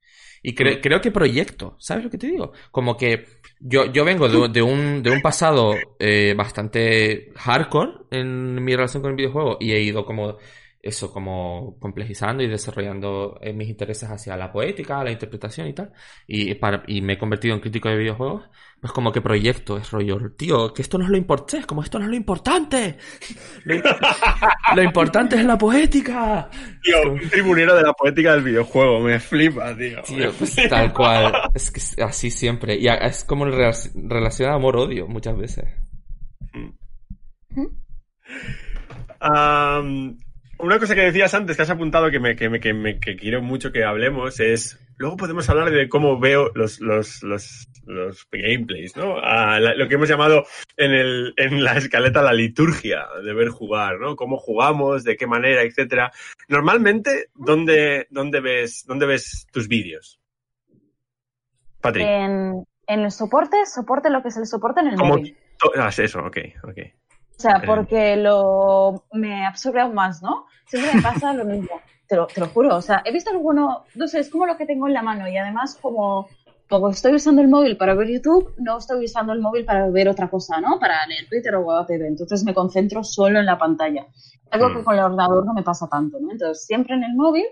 Y cre- creo que proyecto, ¿sabes lo que te digo? Como que yo, yo vengo de, un, de un pasado eh, bastante hardcore en mi relación con el videojuego y he ido como eso, como complejizando y desarrollando eh, mis intereses hacia la poética, la interpretación y tal. Y, para, y me he convertido en crítico de videojuegos. Pues como que proyecto es rollo, tío, que esto no es lo importante, como esto no es lo importante. Lo, lo importante es la poética. Tío, un tribunero de la poética del videojuego, me flipa, tío. Tío, pues tal cual. Es que es así siempre. Y es como en rela- relación amor-odio muchas veces. Am, una cosa que decías antes, que has apuntado que me, que, me, que, me- que quiero mucho que hablemos es. Luego podemos hablar de cómo veo los, los, los, los gameplays, ¿no? La- lo que hemos llamado en, el, en la escaleta la liturgia de ver jugar, ¿no? Cómo jugamos, de qué manera, etcétera. Normalmente, ¿dónde, dónde, ves, dónde ves tus vídeos? Patrick. En, en el soporte, soporte lo que es el soporte en el móvil. Ah, es eso, ok, ok. O sea, porque lo me absorbe aún más, ¿no? Siempre me pasa lo mismo. Te lo, te lo juro. O sea, he visto alguno, no sé, es como lo que tengo en la mano y además como, como estoy usando el móvil para ver YouTube, no estoy usando el móvil para ver otra cosa, ¿no? Para leer Twitter o whatever. Entonces me concentro solo en la pantalla. Algo que Mm. con el ordenador no me pasa tanto, ¿no? Entonces, siempre en el móvil,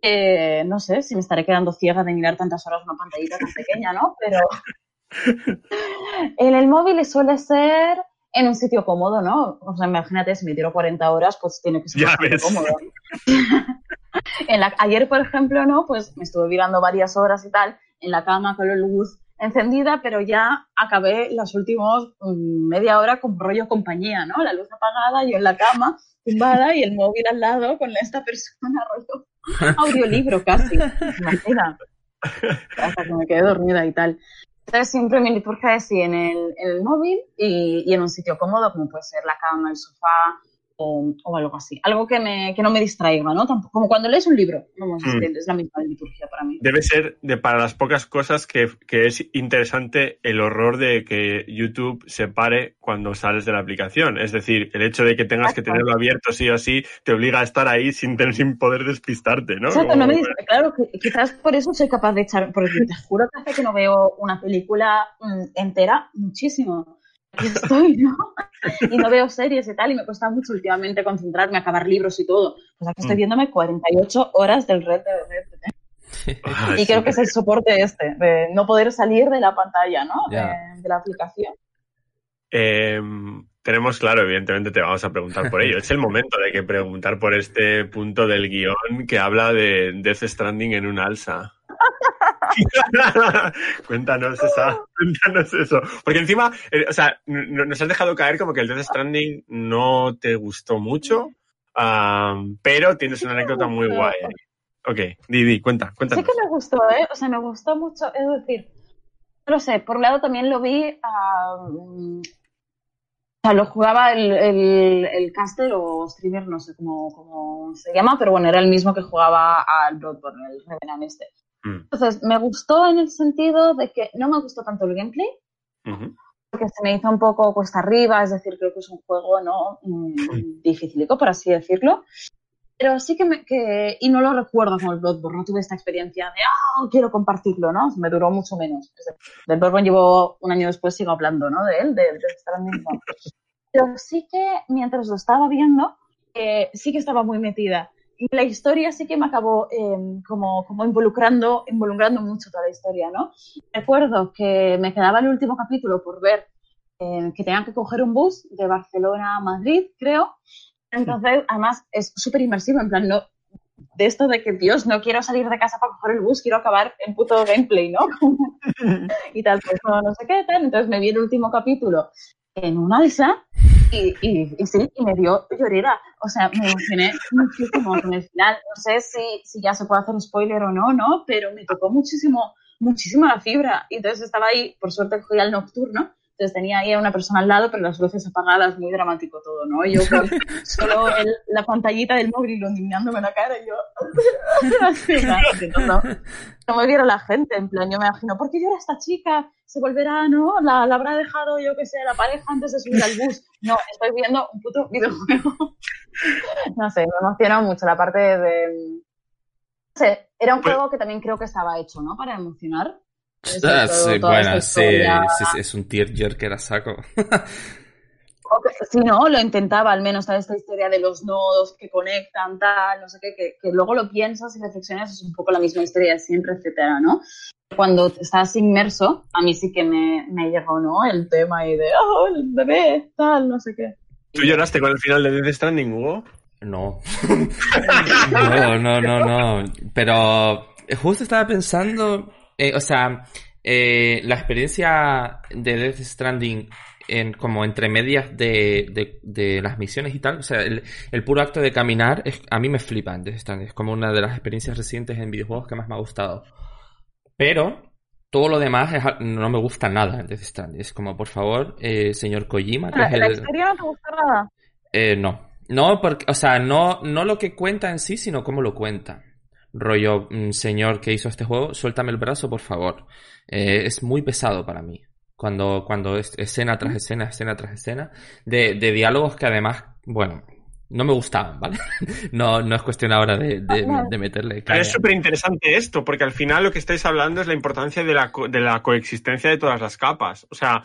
eh, no sé si me estaré quedando ciega de mirar tantas horas una pantallita tan pequeña, ¿no? Pero en el móvil suele ser en un sitio cómodo, ¿no? O sea, imagínate, si me tiro 40 horas, pues tiene que ser Ya ves. cómodo. en la, ayer, por ejemplo, ¿no? Pues me estuve mirando varias horas y tal, en la cama con la luz encendida, pero ya acabé las últimas mm, media hora con rollo compañía, ¿no? La luz apagada, yo en la cama, tumbada, y el móvil al lado con esta persona, rollo audiolibro casi. Imagina. Hasta que me quedé dormida y tal. Entonces siempre liturgia es sí, en el, en el móvil y, y en un sitio cómodo, como puede ser la cama, el sofá o, o algo así. Algo que, me, que no me distraiga, ¿no? Tampoco, como cuando lees un libro. Vamos, Mm. es la misma liturgia para mí. Debe ser de para las pocas cosas que, que es interesante el horror de que YouTube se pare cuando sales de la aplicación. Es decir, el hecho de que tengas que tenerlo abierto sí o sí te obliga a estar ahí sin, sin poder despistarte, ¿no? Exacto, Como- no me. Claro, que- quizás por eso soy capaz de echar, porque te juro que hace que no veo una película mm, entera muchísimo. Aquí estoy, ¿no? Y no veo series y tal, y me cuesta mucho últimamente concentrarme, acabar libros y todo. Pues aquí estoy Mm. viéndome 48 horas del Red Dead Redemption. Ah, Y sí. creo que es el soporte este, de no poder salir de la pantalla, ¿no? De, de la aplicación. Eh, tenemos claro, evidentemente te vamos a preguntar por ello. Es el momento de que preguntar por este punto del guion que habla de Death Stranding en un alza. cuéntanos esa, cuéntanos eso. Porque encima, eh, o sea, nos has dejado caer como que el Death Stranding no te gustó mucho, pero tienes una anécdota muy guay. Ok, Didi, cuenta, cuéntanos. Sí que me gustó, ¿eh? O sea, me gustó mucho, es decir, no lo sé, por un lado también lo vi o sea, lo jugaba el, el, el, caster o streamer, no sé cómo, cómo, se llama, pero bueno, era el mismo que jugaba al Bloodborne, el Revenant este. Mm. Entonces, me gustó en el sentido de que no me gustó tanto el gameplay, porque se me hizo un poco cuesta arriba, es decir, creo que es un juego no mm, dificilico, por así decirlo. Pero sí que, me, que, y no lo recuerdo como el Bloodborne, no tuve esta experiencia de, ah, quiero compartirlo, ¿no? Me duró mucho menos. Del Bloodborne llevo un año después, sigo hablando, ¿no? De él, de, de estar mismo. Pero sí que mientras lo estaba viendo, eh, sí que estaba muy metida. Y la historia sí que me acabó eh, como, como involucrando, involucrando mucho toda la historia, ¿no? Recuerdo que me quedaba el último capítulo por ver eh, que tenían que coger un bus de Barcelona a Madrid, creo, entonces, además, es súper inmersivo, en plan, no, de esto de que, Dios, no quiero salir de casa para coger el bus, quiero acabar en puto gameplay, ¿no? y tal, pues no, no sé qué, tal. Entonces me vi el último capítulo en una alza y, y, y, sí, y me dio llorera. O sea, me emocioné muchísimo con el final. No sé si, si ya se puede hacer spoiler o no, ¿no? Pero me tocó muchísimo, muchísimo la fibra. Y entonces estaba ahí, por suerte cogí al nocturno entonces tenía ahí a una persona al lado, pero las luces apagadas, muy dramático todo, ¿no? Yo con solo el, la pantallita del móvil iluminándome la cara y yo... no, no me viera la gente, en plan, yo me imagino, ¿por qué llora esta chica? Se volverá, ¿no? La, la habrá dejado, yo que sé, la pareja antes de subir al bus. No, estoy viendo un puto videojuego. no sé, me emocionó mucho la parte de... No sé, era un pues juego que también creo que estaba hecho, ¿no? Para emocionar. Ah, sí, bueno, sí, es un tearjerker a saco. Si no, lo intentaba al menos toda esta historia de los nodos que conectan, tal, no sé qué, que, luego lo piensas y reflexionas, es un poco la misma historia siempre, etcétera, ¿no? Cuando estás inmerso, a mí sí que me, me llegó, ¿no? El tema y de, oh, el bebé, tal, no sé qué. ¿Tú lloraste con el final de Death Stranding, Hugo? No. no, no, no, no. Pero justo estaba pensando eh, o sea, eh, la experiencia de Death Stranding en, como entre medias de, de, las misiones y tal, o sea, el, puro acto de caminar es, a mí me flipa en Death Stranding. Es como una de las experiencias recientes en videojuegos que más me ha gustado. Pero todo lo demás no me gusta nada en Death Stranding. Es como, por favor, eh, señor Kojima. ¿La, ¿La historia no te gusta nada? no. No, porque, o sea, no, no lo que cuenta en sí, sino cómo lo cuenta rollo, mm, señor que hizo este juego, suéltame el brazo, por favor. Eh, es muy pesado para mí. Cuando, cuando es escena tras escena, escena tras escena, de, de diálogos que además, bueno, no me gustaban, ¿vale? No, no es cuestión ahora de, de, meterle. Pero es súper interesante esto, porque al final lo que estáis hablando es la importancia de la, de la coexistencia de todas las capas. O sea,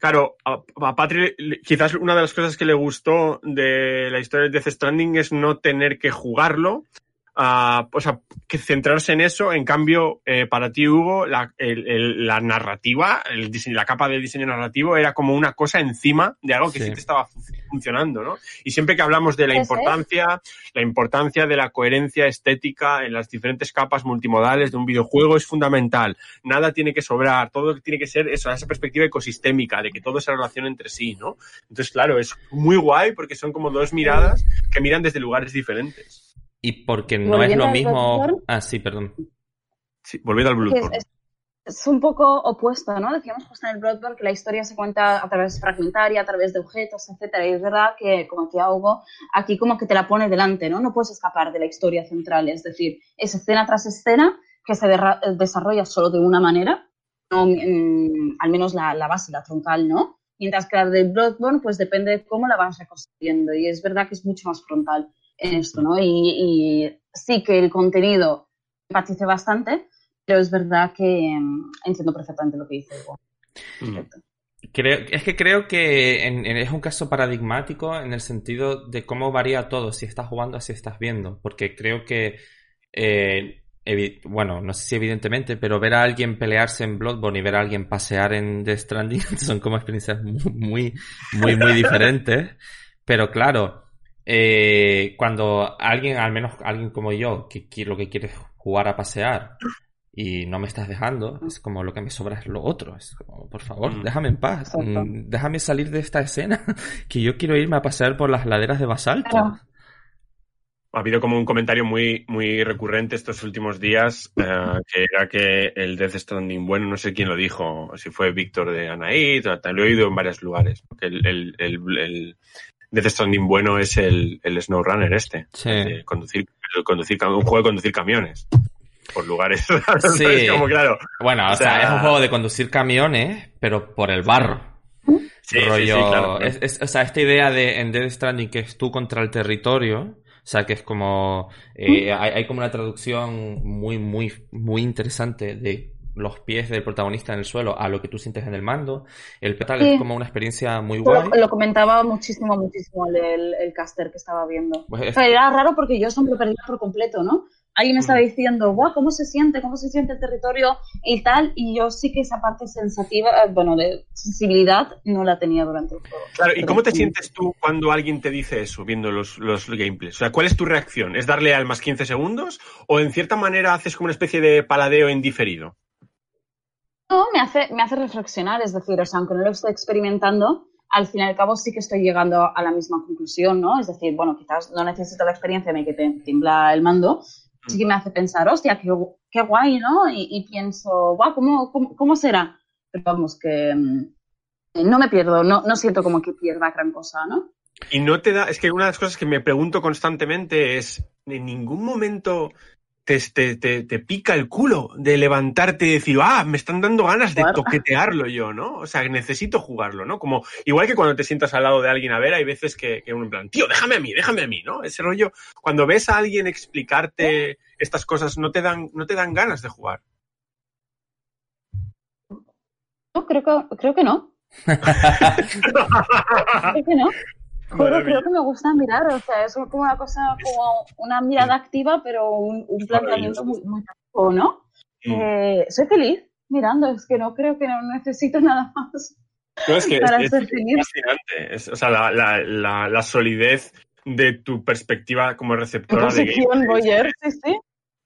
Claro, a, a Patri quizás una de las cosas que le gustó de la historia de Death Stranding es no tener que jugarlo, o sea, que centrarse en eso. En cambio, eh, para ti, Hugo, la, la narrativa, el diseño, la capa de diseño narrativo era como una cosa encima de algo que sí, te estaba funcionando, ¿no? Y siempre que hablamos de la importancia, la importancia de la coherencia estética en las diferentes capas multimodales de un videojuego es fundamental. Nada tiene que sobrar, todo tiene que ser eso, esa perspectiva ecosistémica, de que todo se relaciona entre sí, ¿no? Entonces, claro, es muy guay porque son como dos miradas que miran desde lugares diferentes. Y porque no es lo mismo. Ah, sí, perdón. Sí, volviendo al Bloodborne. Es, un poco opuesto, ¿no? Decíamos justo en el Bloodborne que la historia se cuenta a través fragmentaria, a través de objetos, etcétera. Y es verdad que, como decía Hugo, aquí como que te la pone delante, ¿no? No puedes escapar de la historia central. Es decir, es escena tras escena que se desarrolla solo de una manera, al menos la, la base, la troncal, ¿no? Mientras que la de Bloodborne, pues depende de cómo la vas reconstruyendo. Y es verdad que es mucho más frontal en esto, ¿no? Y, sí que el contenido empatice bastante, pero es verdad que mm, entiendo perfectamente lo que dice. Mm. Creo, es que creo que es un caso paradigmático en el sentido de cómo varía todo, si estás jugando o si estás viendo, porque creo que, eh, bueno, no sé si evidentemente, pero ver a alguien pelearse en Bloodborne y ver a alguien pasear en The Stranding son como experiencias muy, muy, muy diferentes, pero claro, eh, cuando alguien, al menos alguien como yo, que, lo que quiere es jugar a pasear, y no me estás dejando, es como lo que me sobra es lo otro. Es como, por favor, Mm. déjame en paz. Exacto. Mm, Déjame salir de esta escena, que yo quiero irme a pasear por las laderas de basalto. Claro. Ha habido como un comentario muy, muy recurrente estos últimos días, eh, que era que el Death Stranding, bueno, no sé quién lo dijo, si fue Víctor de tal, lo he oído en varios lugares, que el, el, el, el Death Stranding bueno es el, el SnowRunner este, Sí. el conducir, el conducir, un juego de conducir camiones por lugares Sí. como claro. Bueno, o, O sea, sea- es un juego de conducir camiones, pero por el barro. Sí, sí, sí, rollo, claro, es- es- o sea, esta idea de en Death Stranding que es tú contra el territorio, o sea, que es como, eh, hay, hay como una traducción muy, muy, muy interesante de los pies del protagonista en el suelo a lo que tú sientes en el mando. El petal Sí. es como una experiencia muy guay. Lo, lo comentaba muchísimo, muchísimo el, el, el caster que estaba viendo. Pues es- Pero era raro porque yo lo perdía por completo, ¿no? Alguien me estaba diciendo, guau, ¿cómo se siente? ¿Cómo se siente el territorio? Y tal, y yo sí que esa parte sensativa, eh, bueno, de sensibilidad, no la tenía durante el juego. Claro, ¿y cómo te sientes tú cuando alguien te dice eso, viendo los, los gameplays? O sea, ¿cuál es tu reacción? ¿Es darle al más 15 segundos? ¿O en cierta manera haces como una especie de paladeo en diferido? No, me hace, me hace reflexionar, es decir, o sea, aunque no lo estoy experimentando, al fin y al cabo sí que estoy llegando a la misma conclusión, ¿no? Es decir, bueno, quizás no necesito la experiencia de que te tiembla el mando, sí que me hace pensar, hostia, qué, qué guay, ¿no? Y, y pienso, guau, ¿cómo, cómo, cómo será? Pero vamos, que mm, no me pierdo, no, no siento como que pierda gran cosa, ¿no? Y no te da, es que una de las cosas que me pregunto constantemente es, en ningún momento te, te, te, te pica el culo de levantarte y decir, ah, me están dando ganas de toquetearlo yo, ¿no? O sea, necesito jugarlo, ¿no? Como, igual que cuando te sientas al lado de alguien a ver, hay veces que, que uno en plan, tío, déjame a mí, déjame a mí, ¿no? Ese rollo, cuando ves a alguien explicarte estas cosas, no te dan, no te dan ganas de jugar. No, creo que, creo que no. creo que no. Maravilla. creo que me gusta mirar, o sea, es como una cosa, como una mirada activa, pero un, un planteamiento muy, muy activo, ¿no? Mm. Eh, soy feliz mirando, es que no creo que no necesito nada más. No, es que para es, es ser feliz. fascinante. Es- o sea, la, la, la, la solidez de tu perspectiva como receptora de gameplays. voyeur, sí, sí.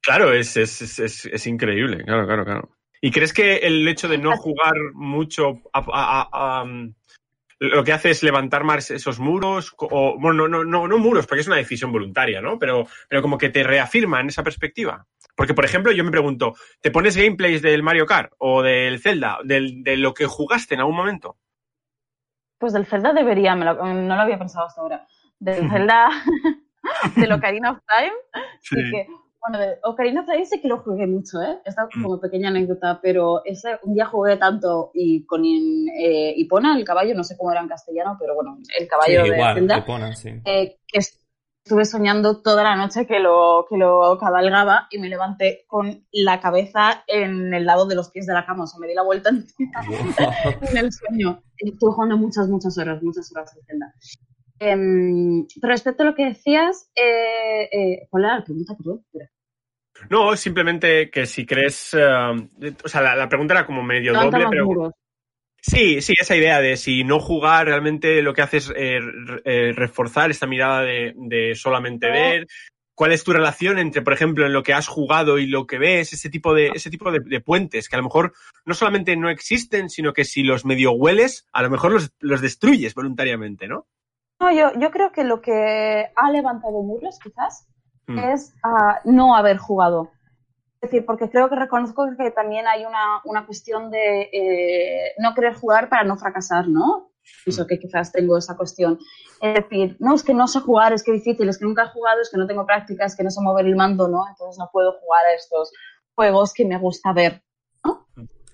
Claro, es, es, es, es, es increíble, claro, claro, claro. ¿Y crees que el hecho de no jugar mucho a- a- a- um, lo que hace es levantar más esos muros? O, bueno, no, no, no, muros, porque es una decisión voluntaria, ¿no? Pero, pero como que te reafirma en esa perspectiva. Porque, por ejemplo, yo me pregunto, ¿te pones gameplays del Mario Kart o del Zelda, del, de lo que jugaste en algún momento? Pues del Zelda debería, me lo- no lo había pensado hasta ahora. Del Zelda, del Ocarina of Time, sí que, bueno, de Ocarina of Time sí que lo jugué mucho, ¿eh? Esta Mm. como pequeña anécdota, pero ese, un día jugué tanto y con eh, Ipona, el caballo, no sé cómo era en castellano, pero bueno, el Sí, caballo de igual, Zelda, sí. eh, que estuve soñando toda la noche que lo, que lo cabalgaba y me levanté con la cabeza en el lado de los pies de la cama, o sea, me di la vuelta en el sueño. Estuve jugando muchas, muchas horas, muchas horas de Zelda. Em, respecto a lo que decías, eh, eh, ¿cuál era la pregunta? Perdón. Espera. No, simplemente que si crees. eh, o sea, la, la pregunta era como medio Levanta doble, pero. muros. Sí, sí, esa idea de si no jugar realmente lo que hace es eh, eh, reforzar esta mirada de, de solamente No. ver. ¿Cuál es tu relación entre, por ejemplo, en lo que has jugado y lo que ves? Ese tipo de, ese tipo de, de puentes que a lo mejor no solamente no existen, sino que si los medio hueles, a lo mejor los, los destruyes voluntariamente, ¿no? No, yo, yo creo que lo que ha levantado muros, quizás, Mm. es ah, no haber jugado. Es decir, porque creo que reconozco que también hay una, una cuestión de eh, no querer jugar para no fracasar, ¿no? Eso que quizás tengo esa cuestión. Es decir, no, es que no sé jugar, es que es difícil, es que nunca he jugado, es que no tengo práctica, es que no sé mover el mando, ¿no? Entonces no puedo jugar a estos juegos que me gusta ver.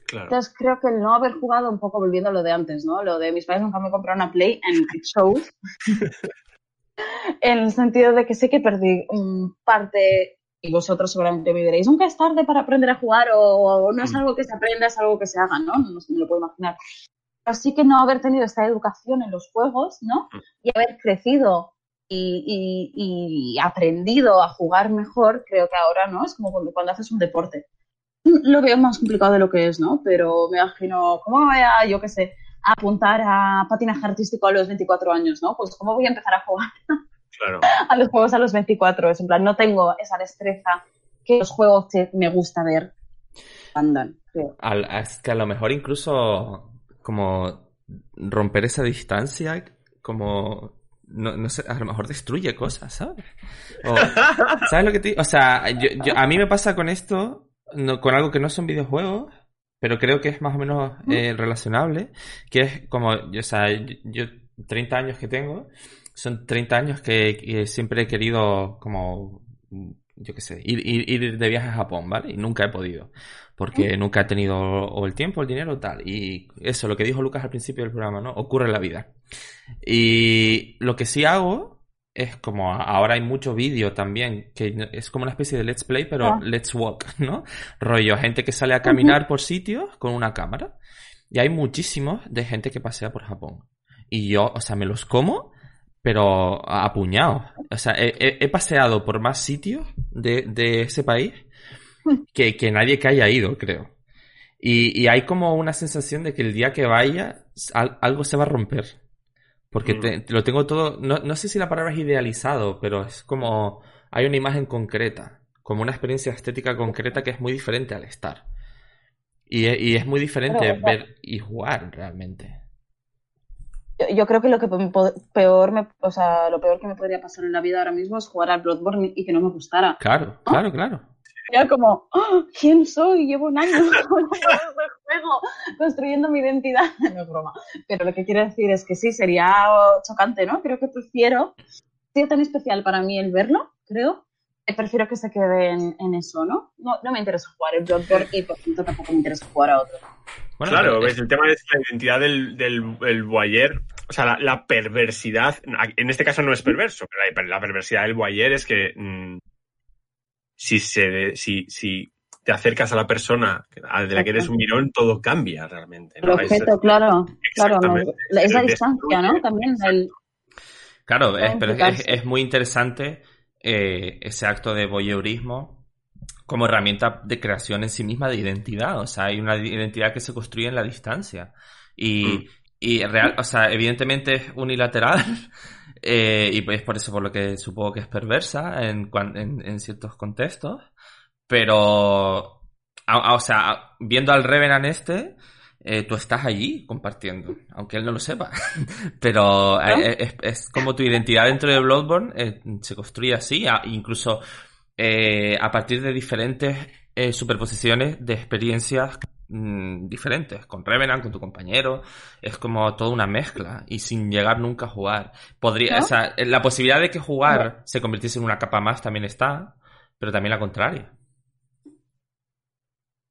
Claro. Entonces creo que el no haber jugado, un poco volviendo a lo de antes, ¿no? Lo de mis padres nunca me compraron una Play and it shows. en el sentido de que sé que perdí mm, parte, y vosotros seguramente me diréis, nunca es tarde para aprender a jugar o, o no es Mm. algo que se aprenda, es algo que se haga, ¿no? No sé, me lo puedo imaginar. Pero sí que no haber tenido esta educación en los juegos, ¿no? Mm. Y haber crecido y, y- y aprendido a jugar mejor, creo que ahora, ¿no? Es como cuando, cuando haces un deporte. Lo veo más complicado de lo que es, ¿no? Pero me imagino, ¿cómo voy a, yo qué sé, apuntar a patinaje artístico a los 24 años, ¿no? Pues ¿cómo voy a empezar a jugar Claro. a los juegos a los 24? Es en plan, no tengo esa destreza que los juegos que me gusta ver. andan. creo. Al- es que a lo mejor incluso como romper esa distancia, como no, no sé, a lo mejor destruye cosas, ¿sabes? O, ¿Sabes lo que te digo? O sea, yo, yo- a mí me pasa con esto, no, con algo que no son videojuegos, pero creo que es más o menos eh, relacionable, que es como, o sea, yo, yo 30 años que tengo, son 30 años que, que siempre he querido como, yo qué sé, ir, ir, ir de viaje a Japón, ¿vale? Y nunca he podido, porque nunca he tenido o el tiempo, el dinero, tal. Y eso, lo que dijo Lucas al principio del programa, ¿no? Ocurre en la vida. Y lo que sí hago es como ahora hay mucho vídeo también, que es como una especie de let's play, pero Ah. let's walk, ¿no? Rollo, gente que sale a caminar por sitios con una cámara. Y hay muchísimos de gente que pasea por Japón. Y yo, o sea, me los como, pero a a puñados. O sea, he, he- he paseado por más sitios de, de ese país que, que nadie que haya ido, creo. Y, y hay como una sensación de que el día que vaya, al- algo se va a romper. Porque Mm. te- lo tengo todo, no, no sé si la palabra es idealizado, pero es como, hay una imagen concreta, como una experiencia estética concreta que es muy diferente al estar. Y, e- y es muy diferente Pero, ver y jugar realmente. Yo, yo creo que lo que peor me, o sea, lo peor que me podría pasar en la vida ahora mismo es jugar al Bloodborne y que no me gustara. Claro, claro, claro. Era como, "Ah, ¿quién soy? Llevo un año jugando este juego, construyendo mi identidad. No es broma. Pero lo que quiero decir es que sí, sería chocante, ¿no? Creo que prefiero, si es tan especial para mí el verlo, creo, prefiero que se quede en, en eso, ¿no? ¿no? No me interesa jugar el Bloodborne y por tanto tampoco me interesa jugar a otro. Bueno, claro, ves, es- el tema es la identidad del, del el voyeur, o sea, la, la perversidad, en este caso no es perverso, pero la, la perversidad del voyeur es que mm, si, se, si, si te acercas a la persona a- de la que eres un mirón, todo cambia realmente. El ¿no? Es- objeto, claro, claro, es la El distancia, ¿no? También el, Claro, es, pero es, es muy interesante eh, ese acto de voyeurismo como herramienta de creación en sí misma de identidad. O sea, hay una identidad que se construye en la distancia. Y, Mm. y real, o sea, evidentemente es unilateral. Eh, y es por eso por lo que supongo que es perversa en, en, en ciertos contextos. Pero, a- a- o sea, viendo al Revenant este, eh, tú estás allí compartiendo, aunque él no lo sepa. Pero ¿No? eh, es, es como tu identidad dentro de Bloodborne eh, se construye así, a- incluso a partir de diferentes superposiciones de experiencias mm, diferentes, con Revenant, con tu compañero, es como toda una mezcla y sin llegar nunca a jugar. Podría, ¿No? o sea, la posibilidad de que jugar se convirtiese en una capa más también está, pero también la contraria.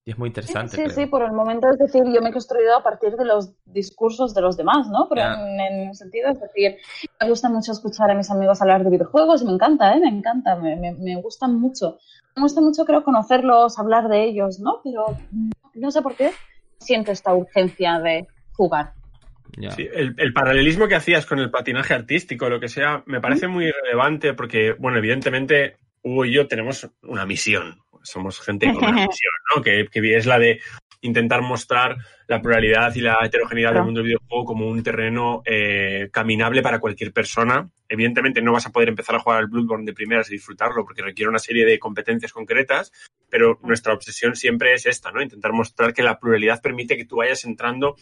Y es muy interesante. Sí, creo. sí, por el momento es decir, yo me he construido a partir de los discursos de los demás, ¿no? Pero en, en un sentido, es decir, me gusta mucho escuchar a mis amigos hablar de videojuegos y me encanta, ¿eh? Me encanta, me, me, me gustan mucho. Me gusta mucho, creo, conocerlos, hablar de ellos, ¿no? Pero no sé por qué siento esta urgencia de jugar. Sí, el, el paralelismo que hacías con el patinaje artístico, lo que sea, me parece muy relevante porque, bueno, evidentemente, Hugo y yo tenemos una misión. Somos gente con una misión, ¿no? Que, que es la de intentar mostrar la pluralidad y la heterogeneidad Claro. del mundo del videojuego como un terreno eh, caminable para cualquier persona. Evidentemente no vas a poder empezar a jugar al Bloodborne de primeras y disfrutarlo porque requiere una serie de competencias concretas, pero nuestra obsesión siempre es esta, ¿no? Intentar mostrar que la pluralidad permite que tú vayas entrando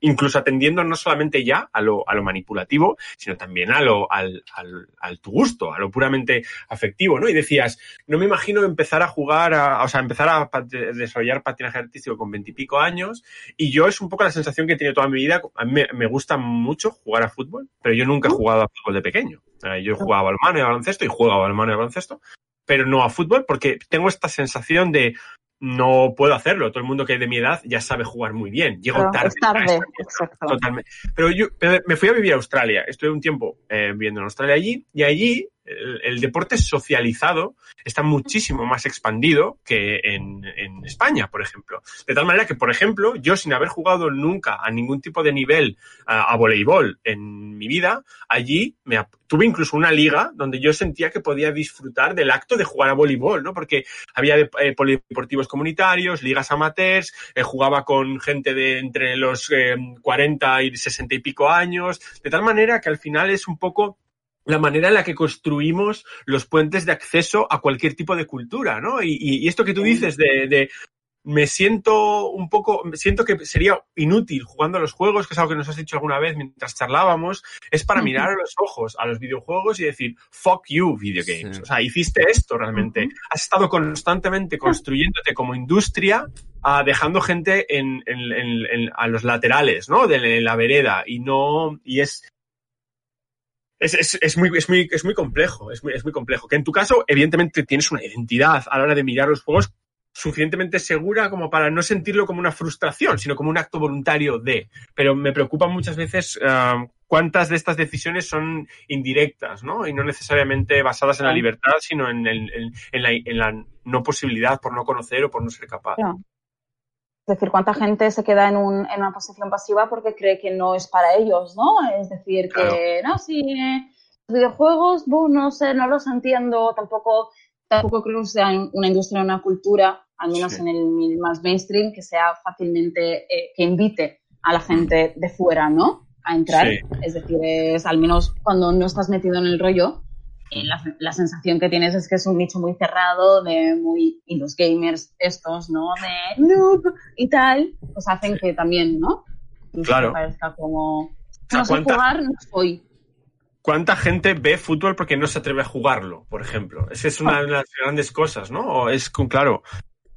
incluso atendiendo no solamente ya a lo, a lo manipulativo, sino también a lo, al, al, al tu gusto, a lo puramente afectivo, ¿no? Y decías, no me imagino empezar a jugar, a, o sea, empezar a desarrollar patinaje artístico con veintipico años, y yo es un poco la sensación que he tenido toda mi vida. A mí me, me gusta mucho jugar a fútbol, pero yo nunca he jugado a fútbol de pequeño. Yo he jugado a balonmano y a baloncesto y juego a balonmano y a baloncesto, pero no a fútbol porque tengo esta sensación de no puedo hacerlo. Todo el mundo que es de mi edad ya sabe jugar muy bien. Llego Pero tarde. es tarde, exacto. Totalmente. Pero yo me fui a vivir a Australia. Estuve un tiempo eh, viviendo en Australia allí y allí el, deporte socializado está muchísimo más expandido que en, España, por ejemplo. De tal manera que, por ejemplo, yo sin haber jugado nunca a ningún tipo de nivel a, voleibol en mi vida, allí me tuve incluso una liga donde yo sentía que podía disfrutar del acto de jugar a voleibol, ¿no? Porque había eh, polideportivos comunitarios, ligas amateurs, eh, jugaba con gente de entre los eh, 40 y 60 y pico años, de tal manera que al final es un poco la manera en la que construimos los puentes de acceso a cualquier tipo de cultura, ¿no? Y, y- y esto que tú dices de, de me siento un poco, siento que sería inútil jugando a los juegos, que es algo que nos has dicho alguna vez mientras charlábamos, es para mirar a los ojos a los videojuegos y decir, fuck you, video games. Sí. O sea, hiciste esto realmente. Has estado constantemente construyéndote como industria, ah, dejando gente en, en- en- en- a los laterales, ¿no? De la vereda. Y no, y es, es, es, es muy, es, muy, es muy complejo, es muy, es muy complejo. Que en tu caso, evidentemente, tienes una identidad a la hora de mirar los juegos suficientemente segura como para no sentirlo como una frustración, sino como un acto voluntario de. Pero me preocupa muchas veces ah, cuántas de estas decisiones son indirectas, ¿no? Y no necesariamente basadas en la libertad, sino en, el- en- en la, en la no posibilidad por no conocer o por no ser capaz. Es decir, cuánta gente se queda en, un- en una posición pasiva porque cree que no es para ellos, ¿no? Es decir, que no, sí, eh, los videojuegos, buh, no sé, no los entiendo, tampoco, tampoco creo que sean una industria, una cultura, al menos Sí. en el más mainstream, que sea fácilmente, eh, que invite a la gente de fuera, ¿no? A entrar. Sí. Es decir, es al menos cuando no estás metido en el rollo, eh, la, la sensación que tienes es que es un nicho muy cerrado, de muy. Y los gamers estos, ¿no? De noob y tal, pues hacen que también, ¿no? Incluso Claro. parezca como. No sé ¿cuánta- jugar, no soy. ¿Cuánta gente ve fútbol porque no se atreve a jugarlo, por ejemplo? Esa es una de las grandes cosas, ¿no? O es con, claro,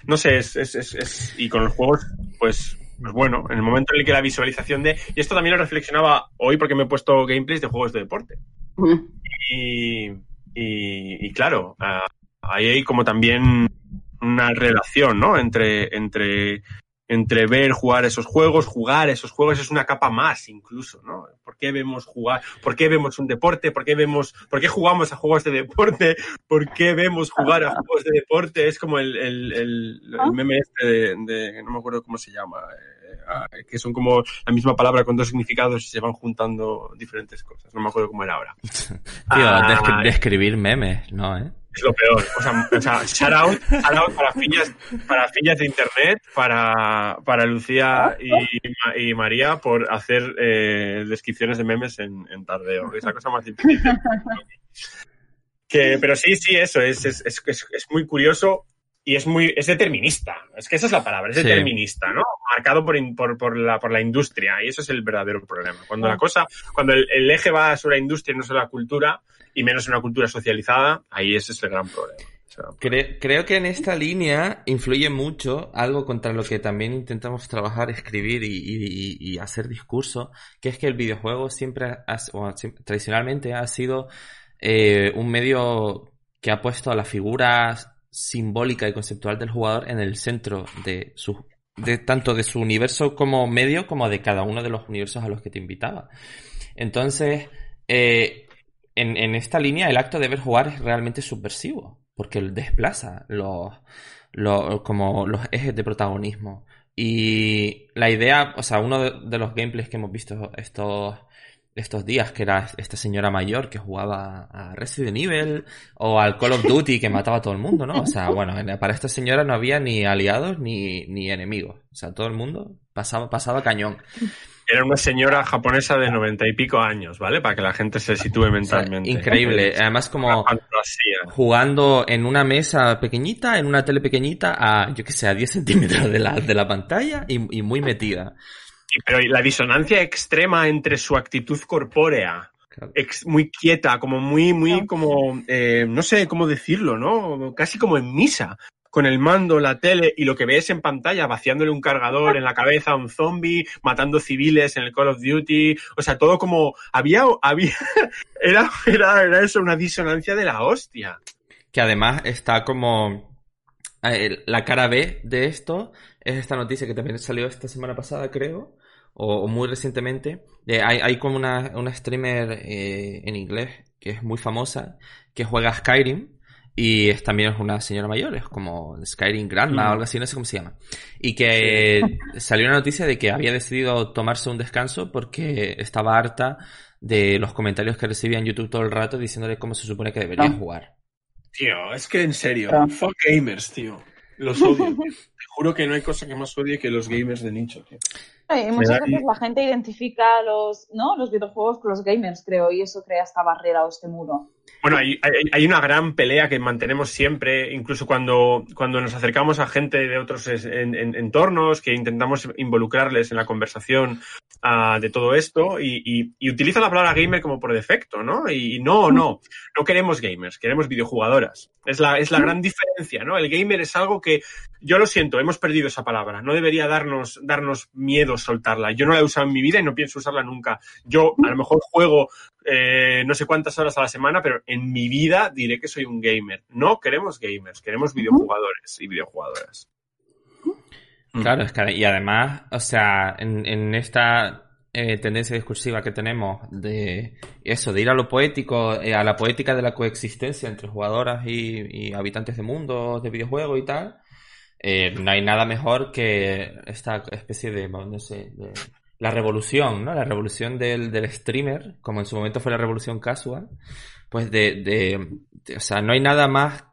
no sé, es, es, es, es- y con los juegos, pues, pues bueno, en el momento en el que la visualización de, y esto también lo reflexionaba hoy porque me he puesto gameplays de juegos de deporte. Y, y, y claro, ah, ahí hay como también una relación, ¿no? Entre, entre, entre ver jugar esos juegos, jugar esos juegos es una capa más incluso, ¿no? ¿Por qué vemos jugar? ¿Por qué vemos un deporte? ¿Por qué vemos, por qué jugamos a juegos de deporte? ¿Por qué vemos jugar a juegos de deporte? Es como el, el, el, el meme este de, de- no me acuerdo cómo se llama, eh, ah, que son como la misma palabra con dos significados y se van juntando diferentes cosas. No me acuerdo cómo era ahora. Tío, Ah, descri- describir memes, ¿no, eh? es lo peor. O sea, o sea shout out, shout out para fillas, para fillas de internet, para, para Lucía y, y María por hacer eh, descripciones de memes en, en tardeo. Es la cosa más difícil. que, pero sí, sí, eso es, es, es, es- es muy curioso y es muy es determinista. Es que esa es la palabra, es Sí. determinista, ¿no? Marcado por, in- por, por, la, por la industria y eso es el verdadero problema. Cuando la cosa, cuando el, el eje va sobre la industria y no sobre la cultura y menos una cultura socializada, ahí ese es el gran problema. O sea, Cre- creo que en esta línea influye mucho algo contra lo que también intentamos trabajar, escribir y, y- y hacer discurso, que es que el videojuego siempre, ha- o tradicionalmente ha sido eh, un medio que ha puesto a la figura simbólica y conceptual del jugador en el centro de su tanto de su universo como medio como de cada uno de los universos a los que te invitaba. Entonces, eh, en, esta línea el acto de ver jugar es realmente subversivo, porque desplaza los, los, como los ejes de protagonismo. Y la idea, o sea, uno de, de los gameplays que hemos visto estos, estos días, que era esta señora mayor que jugaba a Resident Evil o al Call of Duty que mataba a todo el mundo, ¿no? O sea, bueno, en- para esta señora no había ni aliados ni, ni enemigos. O sea, todo el mundo pasaba, pasaba cañón. Era una señora japonesa de noventa y pico años, ¿vale? Para que la gente se sitúe O sea, mentalmente. increíble. Además, como jugando en una mesa pequeñita, en una tele pequeñita, a, yo que sé, a 10 centímetros de la, de la pantalla y, y muy metida. Y- Pero la disonancia extrema entre su actitud corpórea, Claro. ex- muy quieta, como muy, muy, Claro. como, eh, no sé cómo decirlo, ¿no? Casi como en misa, con el mando, la tele y lo que ves en pantalla, vaciándole un cargador en la cabeza a un zombie, matando civiles en el Call of Duty, o sea, todo como, había, había, era, era, era eso, una disonancia de la hostia. Que además está como... eh, La cara B de esto es esta noticia que también salió esta semana pasada, creo, o, o muy recientemente. Eh, hay, hay como una, una streamer eh, en inglés que es muy famosa, que juega Skyrim, y es, también es una señora mayor, es como Skyrim Grandma Mm. o algo así, no sé cómo se llama. Y que salió una noticia de que había decidido tomarse un descanso porque estaba harta de los comentarios que recibía en YouTube todo el rato diciéndole cómo se supone que debería Ah. jugar. Tío, es que en serio, Claro. fuck gamers, tío. Los odio. Te juro que no hay cosa que más odie que los gamers de nicho, tío. Y muchas da- veces la gente identifica los, ¿no? los videojuegos con los gamers, creo, y eso crea esta barrera o este muro. Bueno, hay, hay, hay, una gran pelea que mantenemos siempre, incluso cuando, cuando nos acercamos a gente de otros en, en, entornos, que intentamos involucrarles en la conversación uh, de todo esto, y, y, y, utilizan la palabra gamer como por defecto, ¿no? Y, y no, no, no queremos gamers, queremos videojugadoras. Es la, es la gran diferencia, ¿no? El gamer es algo que, yo lo siento, hemos perdido esa palabra. No debería darnos, darnos miedo soltarla. Yo no la he usado en mi vida y no pienso usarla nunca. Yo a lo mejor juego eh, no sé cuántas horas a la semana, pero en mi vida diré que soy un gamer. No queremos gamers, queremos videojugadores y videojugadoras. Claro, es que, y además, o sea, en, en esta eh, tendencia discursiva que tenemos de eso, de ir a lo poético, eh, a la poética de la coexistencia entre jugadoras y, y habitantes de mundos de videojuegos y tal, eh, no hay nada mejor que esta especie de, no sé, de la revolución, ¿no? La revolución del, del, streamer, como en su momento fue la revolución casual, pues de, de, o sea, no hay nada más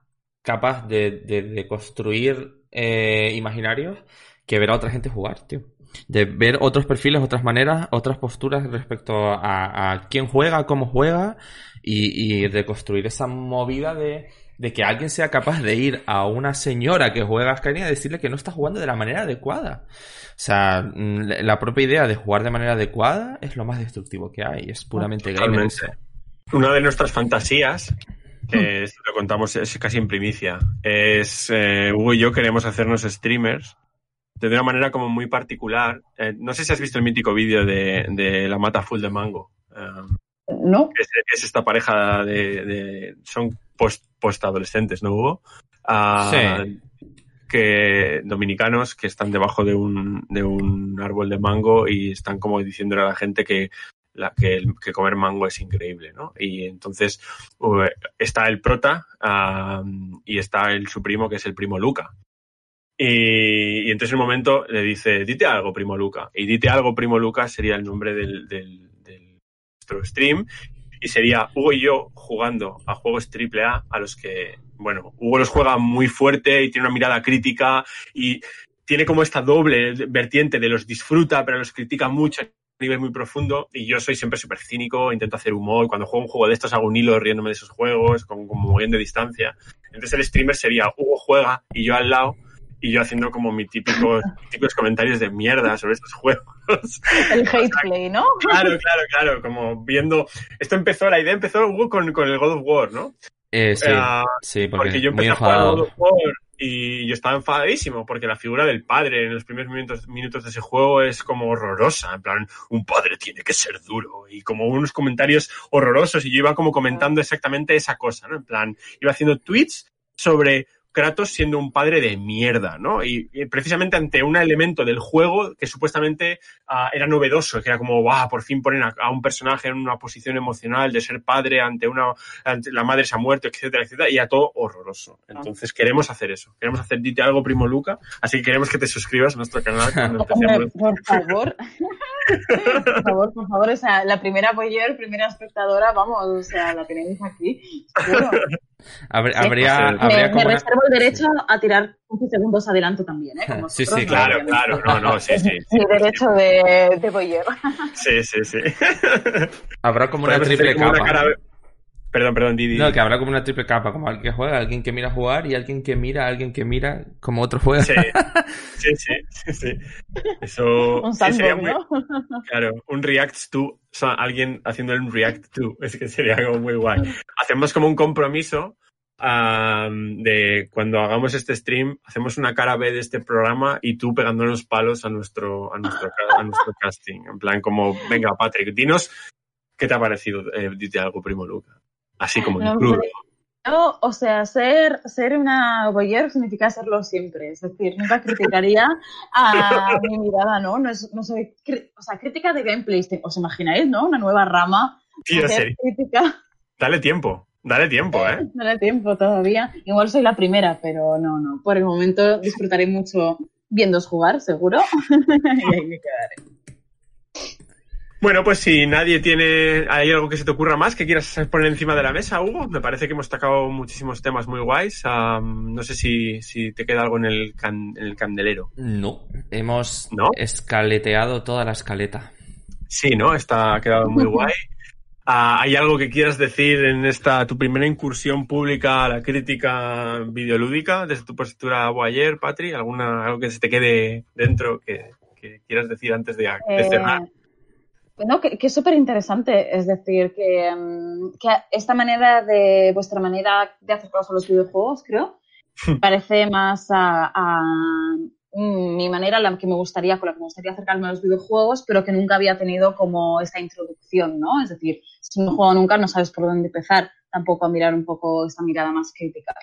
capaz de, de construir eh, imaginarios que ver a otra gente jugar, tío. De ver otros perfiles, otras maneras, otras posturas respecto a, a quién juega, cómo juega y, y de construir esa movida de, de que alguien sea capaz de ir a una señora que juega a Skyrim y decirle que no está jugando de la manera adecuada. O sea, la propia idea de jugar de manera adecuada es lo más destructivo que hay. Es puramente gamer. Una de nuestras fantasías, eh, lo contamos es casi en primicia, es eh, Hugo y yo queremos hacernos streamers de una manera como muy particular. Eh, no sé si has visto el mítico vídeo de, de, la mata full de mango. no. Es, es, esta pareja de, de son post, post adolescentes, ¿no Hugo? Uh, sí que dominicanos que están debajo de un, de un árbol de mango y están como diciéndole a la gente que, la, que, que comer mango es increíble, ¿no? Y entonces uh, está el prota uh, y está el, su primo que es el primo Luca. Y, y, entonces en un momento le dice, dite algo, primo Luca. Y dite algo, primo Luca sería el nombre del, del, del nuestro stream y sería Hugo y yo jugando a juegos AAA a los que, bueno, Hugo los juega muy fuerte y tiene una mirada crítica y tiene como esta doble vertiente de los disfruta, pero los critica mucho a nivel muy profundo. Y yo soy siempre súper cínico, intento hacer humor, cuando juego un juego de estos hago un hilo riéndome de esos juegos, con bien de distancia. Entonces el streamer sería Hugo juega y yo al lado y yo haciendo como mi típico, típicos comentarios de mierda sobre estos juegos. El hate play, ¿no? Claro, claro, claro, como viendo... Esto empezó, la idea empezó con, con el God of War, ¿no? Eh, sí, uh, sí, porque, porque yo empecé a jugar God of War y yo estaba enfadadísimo porque la figura del padre en los primeros minutos, minutos de ese juego es como horrorosa. En plan, un padre tiene que ser duro y como unos comentarios horrorosos y yo iba como comentando exactamente esa cosa, ¿no? En plan, iba haciendo tweets sobre Kratos siendo un padre de mierda, ¿no? Y, y precisamente ante un elemento del juego que supuestamente uh, era novedoso, que era como, wow, por fin ponen a, a, un personaje en una posición emocional de ser padre ante una, ante la madre se ha muerto, etcétera, etcétera, y a todo horroroso. Entonces queremos hacer eso, queremos hacer Dite algo, primo Luca, así que queremos que te suscribas a nuestro canal. Hombre, por favor. por favor, por favor, o sea, la primera boyer, primera espectadora, vamos, o sea, la tenemos aquí, seguro. Habría, habría, me, habría me reservo el derecho a tirar 15 segundos adelanto también, ¿eh? Como sí, sí, claro, claro, no, no, sí, sí. Mi derecho de, de boyer. Sí, sí, sí. Habrá como una triple como capa. una cara... Perdón, perdón, Didi. No, que habrá como una triple capa, como alguien que juega, alguien que mira jugar y alguien que mira, alguien que mira como otro juega. Sí, sí, sí, sí, sí. Eso Un sandbox, sería muy, ¿no? claro, un react to, o sea, alguien haciendo un react to, es que sería algo muy guay. Hacemos como un compromiso um, de cuando hagamos este stream, hacemos una cara B de este programa y tú pegándonos palos a nuestro, a nuestro, a nuestro casting. En plan, como, venga, Patrick, dinos qué te ha parecido, eh, dite algo, primo Luca. Así como en No, crudo. hombre. No, o sea, ser, ser una boyer significa serlo siempre. Es decir, nunca criticaría a mi mirada, ¿no? No, es, no soy. O sea, crítica de gameplays. ¿Os imagináis, no? Una nueva rama. Serio. crítica. Dale tiempo, dale tiempo, ¿eh? No da tiempo todavía. Igual soy la primera, pero no, no. Por el momento disfrutaré mucho viéndos jugar, seguro. y ahí me quedaré. Bueno, pues si nadie tiene, hay algo que se te ocurra más que quieras poner encima de la mesa, Hugo. Me parece que hemos tocado muchísimos temas muy guays. Um, no sé si, si te queda algo en el, can, en el candelero. No, hemos ¿No? escaleteado toda la escaleta. Sí, ¿no? Está ha quedado muy guay. Ah, ¿Hay algo que quieras decir en esta tu primera incursión pública a la crítica videolúdica desde tu postura ayer, Patri? ¿Alguna, ¿Algo que se te quede dentro que, que quieras decir antes de, de Eh, cerrar? Bueno, que, que es súper interesante. Es decir, que, mm, que esta manera de, vuestra manera de acercaros a los videojuegos, creo, parece más a, a, mm, mi manera, la que me gustaría, con la que me gustaría acercarme a los videojuegos, pero que nunca había tenido como esta introducción, ¿no? Es decir, si no juego nunca, no sabes por dónde empezar, tampoco a mirar un poco esta mirada más crítica.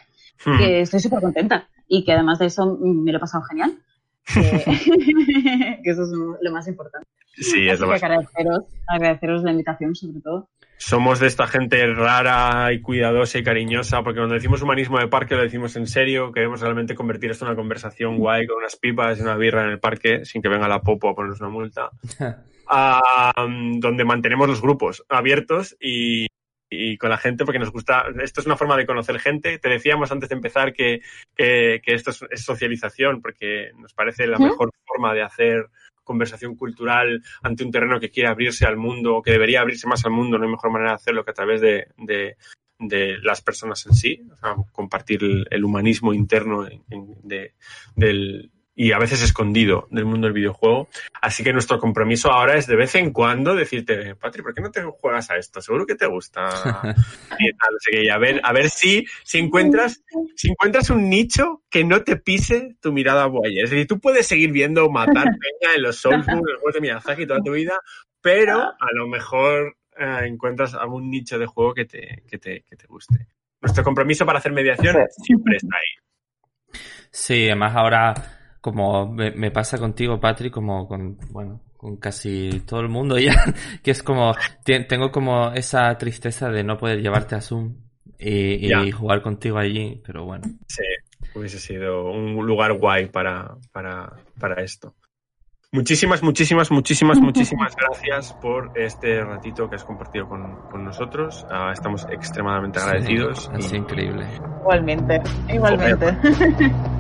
Hmm. Que estoy súper contenta y que además de eso me lo he pasado genial. Que, que eso es lo más importante. Sí, es lo que más. agradeceros, agradeceros la invitación, sobre todo. Somos de esta gente rara y cuidadosa y cariñosa, porque cuando decimos humanismo de parque lo decimos en serio. Queremos realmente convertir esto en una conversación guay con unas pipas y una birra en el parque, sin que venga la popo a ponernos una multa. Ah, donde mantenemos los grupos abiertos y, y con la gente, porque nos gusta. Esto es una forma de conocer gente. Te decíamos antes de empezar que, que, que esto es, es socialización, porque nos parece la mejor forma de hacer conversación cultural ante un terreno que quiere abrirse al mundo o que debería abrirse más al mundo. No hay mejor manera de hacerlo que a través de, de, de las personas en sí, o sea, compartir el, el humanismo interno en- en- de, del, y a veces escondido del mundo del videojuego. Así que nuestro compromiso ahora es de vez en cuando decirte, Patri, ¿por qué no te juegas a esto? Seguro que te gusta. Y tal, a ver, a ver si, si encuentras, si encuentras un nicho que no te pise tu mirada voyeur. Es decir, tú puedes seguir viendo matar peña en los Soulsborne, en los juegos de Miyazaki toda tu vida, pero a lo mejor eh, encuentras algún nicho de juego que te, que te, que te guste. Nuestro compromiso para hacer mediación Sí. siempre está ahí. Sí, además ahora, como me, me pasa contigo, Patrick, como con, bueno, con casi todo el mundo ya, que es como, te- tengo como esa tristeza de no poder llevarte a Zoom y, jugar contigo allí, pero bueno. Sí, hubiese sido un lugar guay para, para, para esto. Muchísimas, muchísimas, muchísimas, muchísimas gracias por este ratito que has compartido con, con nosotros. Ah, estamos extremadamente agradecidos. Y- sido increíble. Igualmente, igualmente.